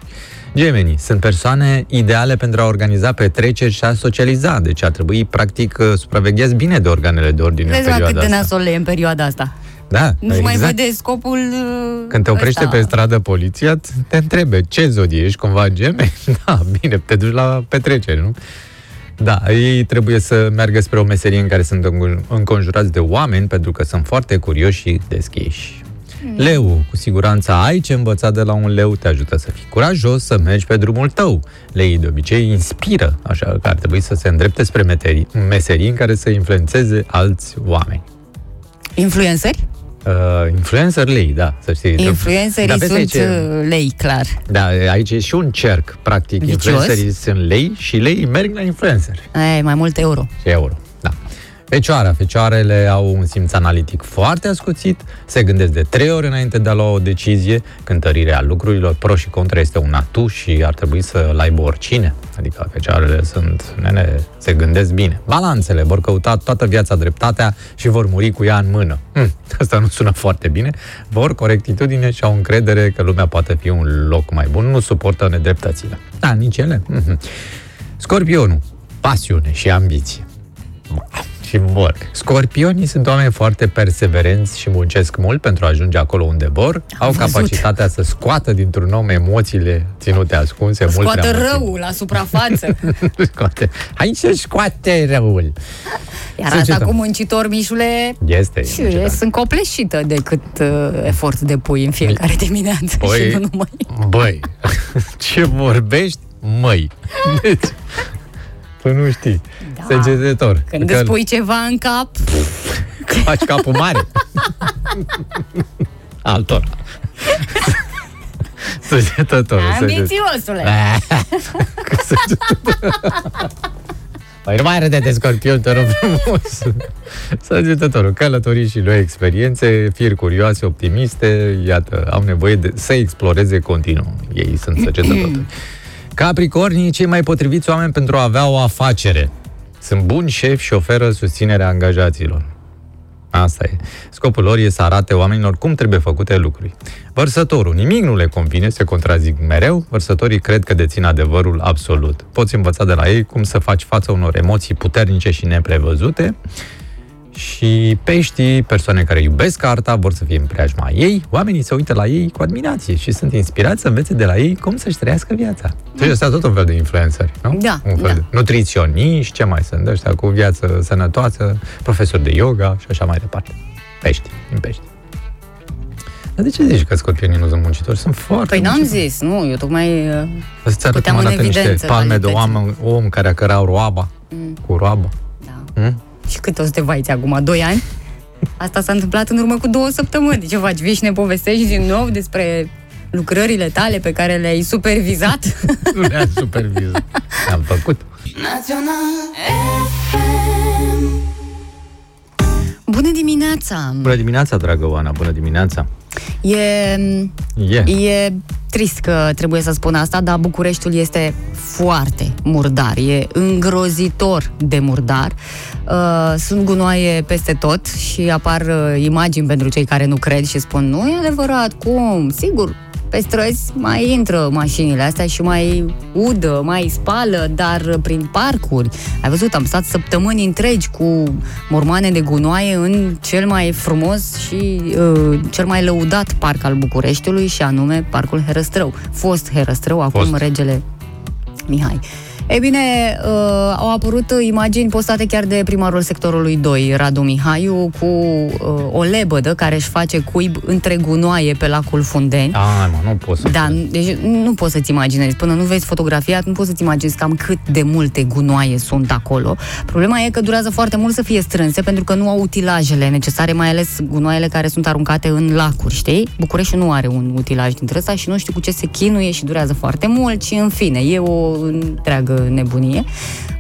C: Gemenii sunt persoane ideale pentru a organiza petreceri și a socializa, deci ar trebui, practic, uh, supravegheați bine de organele de ordine în
B: Vezi mă, cât
C: perioada
B: de
C: asta.
B: nasol e în perioada asta.
C: Da,
B: Nu mai
C: exact.
B: vede scopul uh,
C: Când te oprește
B: ăsta.
C: pe stradă poliția, te întrebe ce zodie ești, cumva gemeni? Da, bine, te duci la petrecere, nu? Da, ei trebuie să meargă spre o meserie în care sunt înco- înconjurați de oameni pentru că sunt foarte curioși și deschiși. Leu, cu siguranță ai ce învăța de la un leu, te ajută să fii curajos, să mergi pe drumul tău. Leii de obicei inspiră, așa că ar trebui să se îndrepte spre meterii, meserii în care să influențeze alți oameni.
B: Influenceri?
C: Uh, influencer lei, da, să știi.
B: Influencerii
C: Dar vezi
B: sunt
C: aici-
B: uh, lei, clar.
C: Da, aici e și un cerc, practic.
B: Vicios?
C: Influencerii sunt lei și lei merg la influenceri.
B: Ai, mai mult euro.
C: Și euro, da. Fecioara. Fecioarele au un simț analitic foarte ascuțit, se gândesc de trei ori înainte de a lua o decizie, cântărirea lucrurilor, pro și contra este un atu și ar trebui să-l aibă oricine. Adică fecioarele sunt, nene, se gândesc bine. Balanțele vor căuta toată viața dreptatea și vor muri cu ea în mână. Hm, asta nu sună foarte bine. Vor corectitudine și au încredere că lumea poate fi un loc mai bun, nu suportă nedreptățile. Da, nici ele. Mhm. Scorpionul. Pasiune și ambiție și vor. Scorpionii sunt oameni foarte perseverenți și muncesc mult pentru a ajunge acolo unde vor. Au
B: văzut.
C: capacitatea să scoată dintr-un om emoțiile ținute ascunse mult
B: Scoată
C: prea mult
B: răul la suprafață.
C: timp. scoate. Hai să scoate răul.
B: Iar
C: Să
B: asta
C: cităm.
B: cu muncitor, Mișule,
C: Este.
B: și
C: muncitor.
B: eu sunt copleșită de cât uh, efort depui în fiecare dimineață
C: Păi,
B: și nu numai.
C: Băi, ce vorbești, măi? Deci, tu nu știi.
B: Da.
C: Săgetător.
B: Când
C: Că
B: îți pui ceva în cap,
C: faci capul mare. Altor. Săgetător.
B: ambițiosule.
C: Păi nu mai râde de scorpion, te rog frumos. Săgetătorul, călătorii și lui experiențe, firi curioase, optimiste, iată, au nevoie de să exploreze continuu. Ei sunt săgetători. Capricornii, cei mai potriviți oameni pentru a avea o afacere. Sunt buni șefi și oferă susținerea angajaților. Asta e. Scopul lor e să arate oamenilor cum trebuie făcute lucruri. Vărsătorul, nimic nu le convine, se contrazic mereu. Vărsătorii cred că dețin adevărul absolut. Poți învăța de la ei cum să faci față unor emoții puternice și neprevăzute. Și peștii, persoane care iubesc arta, vor să fie în preajma ei, oamenii se uită la ei cu admirație și sunt inspirați să învețe de la ei cum să-și trăiască viața. Deci ăsta tot un fel de influenceri, nu?
B: Da,
C: un fel
B: da.
C: de nutriționiști, ce mai sunt ăștia cu viață sănătoasă, profesori de yoga și așa mai departe. Pești, din pești. Dar de ce zici că scorpionii nu sunt muncitori? Sunt foarte
B: Păi n-am
C: muncitori.
B: zis, nu, eu tocmai... uh,
C: Să-ți arăt
B: Puteam
C: cum
B: în
C: arată niște
B: evidență
C: palme de
B: calitățile.
C: om, om care a cărat roaba,
B: Mm.
C: cu roabă.
B: Da.
C: Mm?
B: Și cât o să te vaiți acum? Doi ani? Asta s-a întâmplat în urmă cu două săptămâni. Ce faci? Vii și ne povestești din nou despre lucrările tale pe care le-ai supervizat?
C: Nu le-am supervizat. Am făcut.
B: Bună dimineața!
C: Bună dimineața, dragă Oana, bună dimineața.
B: E,
C: E.
B: e trist că trebuie să spun asta, dar Bucureștiul este foarte murdar, e îngrozitor de murdar. Uh, sunt gunoaie peste tot și apar uh, imagini pentru cei care nu cred și spun nu e adevărat, cum? Sigur, pe străzi mai intră mașinile astea și mai udă, mai spală, dar prin parcuri. Ai văzut, am stat săptămâni întregi cu mormane de gunoaie în cel mai frumos și uh, cel mai lăudat parc al Bucureștiului și anume Parcul Herăstrău. Fost Herăstrău, acum
C: Fost.
B: regele Mihai. Ei bine, uh, au apărut imagini postate chiar de primarul sectorului 2, Radu Mihaiu, cu uh, o lebădă care își face cuib între gunoaie pe lacul Fundeni.
C: Ai, mă, nu pot să...
B: Da, deci nu poți să-ți imaginezi. Până nu vezi fotografia, nu poți să-ți imaginezi cam cât de multe gunoaie sunt acolo. Problema e că durează foarte mult să fie strânse, pentru că nu au utilajele necesare, mai ales gunoaiele care sunt aruncate în lacuri, știi? Bucureștiul nu are un utilaj dintre ăsta și nu știu cu ce se chinuie și durează foarte mult și, în fine, e o întreagă nebunie.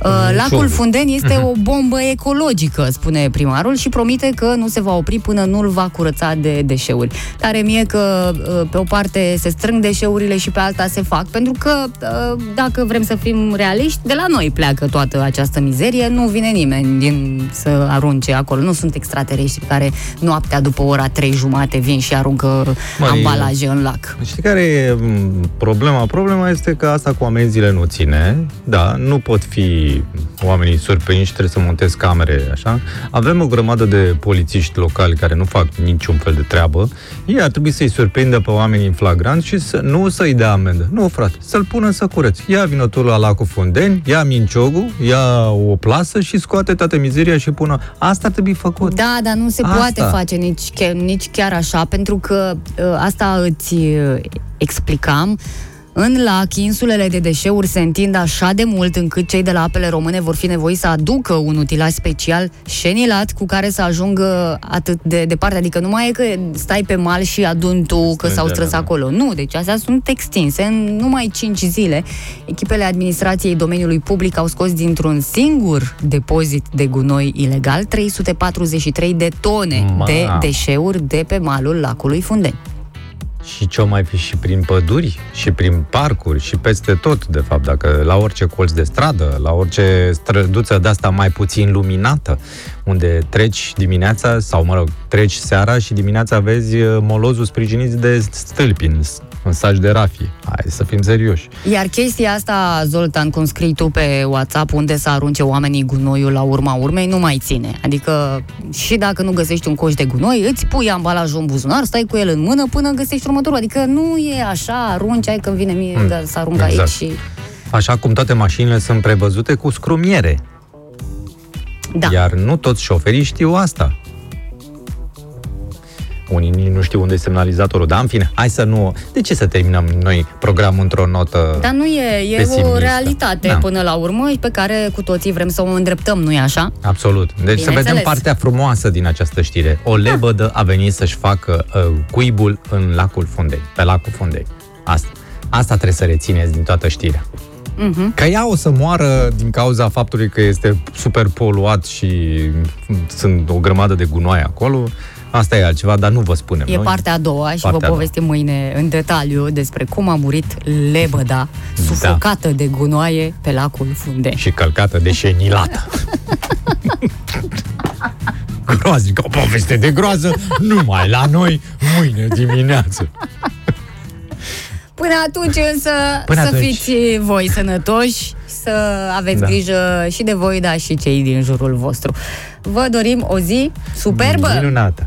B: Uh, Lacul
C: ciudă.
B: Fundeni este o bombă ecologică, spune primarul, și promite că nu se va opri până nu-l va curăța de deșeuri. Tare mie că uh, pe o parte se strâng deșeurile și pe alta se fac, pentru că uh, dacă vrem să fim realiști, de la noi pleacă toată această mizerie, nu vine nimeni din să arunce acolo. Nu sunt extraterestri care noaptea după ora trei jumate vin și aruncă
C: Măi,
B: ambalaje în lac.
C: Știi care e m, problema? Problema este că asta cu amenziile nu ține. Da, nu pot fi oamenii surprinși, trebuie să montezi camere, așa. Avem o grămadă de polițiști locali care nu fac niciun fel de treabă. Ei ar trebui să-i surprindă pe oamenii în flagrant și să, nu să-i dea amendă. Nu, frate, să-l pună să cureți. Ia vinătul la lacul Fundeni, ia minciogul, ia o plasă și scoate toată mizeria și pună. Asta ar trebui făcut.
B: Da, dar nu se
C: Asta.
B: poate face nici, chiar, nici chiar așa, pentru că uh, asta îți uh, explicam. În lac, insulele de deșeuri se întind așa de mult încât cei de la apele române vor fi nevoiți să aducă un utilaj special șenilat cu care să ajungă atât de departe. Adică nu mai e că stai pe mal și adun tu că s-au
C: Strângerea,
B: strâns
C: da.
B: acolo. Nu, deci astea sunt extinse în numai 5 zile. Echipele administrației domeniului public au scos dintr-un singur depozit de gunoi ilegal 343 de tone
C: Mamă.
B: de deșeuri de pe malul lacului Fundeni.
C: Și ce mai fi și prin păduri, și prin parcuri, și peste tot, de fapt, dacă la orice colț de stradă, la orice străduță de asta mai puțin luminată, unde treci dimineața, sau mă rog, treci seara și dimineața vezi uh, molozul sprijiniți de stâlpi în, în saj de rafie. Hai să fim serioși.
B: Iar chestia asta, Zoltan, cum scrii tu pe WhatsApp, unde să arunce oamenii gunoiul la urma urmei, nu mai ține. Adică și dacă nu găsești un coș de gunoi, îți pui ambalajul în buzunar, stai cu el în mână până găsești următorul. Adică nu e așa, arunci, ai când vine mie
C: Mm,
B: mm, să arunc
C: exact.
B: aici și...
C: Așa cum toate mașinile sunt prevăzute cu scrumiere.
B: Da.
C: Iar nu toți șoferii știu asta. Unii nici nu știu unde e semnalizatorul, dar în fine, hai să nu... De ce să terminăm noi programul într-o notă
B: Dar nu e, e o
C: pesimistă?
B: realitate
C: Da.
B: până la urmă pe care cu toții vrem să o îndreptăm, nu-i așa?
C: Absolut. Deci să
B: Bineînțeles.
C: vedem partea frumoasă din această știre. O lebădă a venit să-și facă uh, cuibul în lacul Fundei, pe lacul Fundei. Asta. Asta trebuie să rețineți din toată știrea.
B: Mhm.
C: Că ea o să moară din cauza faptului că este super poluat și sunt o grămadă de gunoaie acolo, asta e altceva, dar nu vă spunem
B: E
C: noi.
B: partea a doua și
C: Partea a
B: vă
C: doua.
B: povestim mâine în detaliu despre cum a murit lebăda sufocată de gunoaie pe lacul Fundeni.
C: Și călcată de șenilată. Groaznică, o poveste de groază, numai la noi, mâine dimineață.
B: Până atunci însă
C: Până
B: să
C: atunci.
B: fiți voi sănătoși, să aveți
C: Da.
B: grijă și de voi, dar și cei din jurul vostru. Vă dorim o zi superbă!
C: Minunată!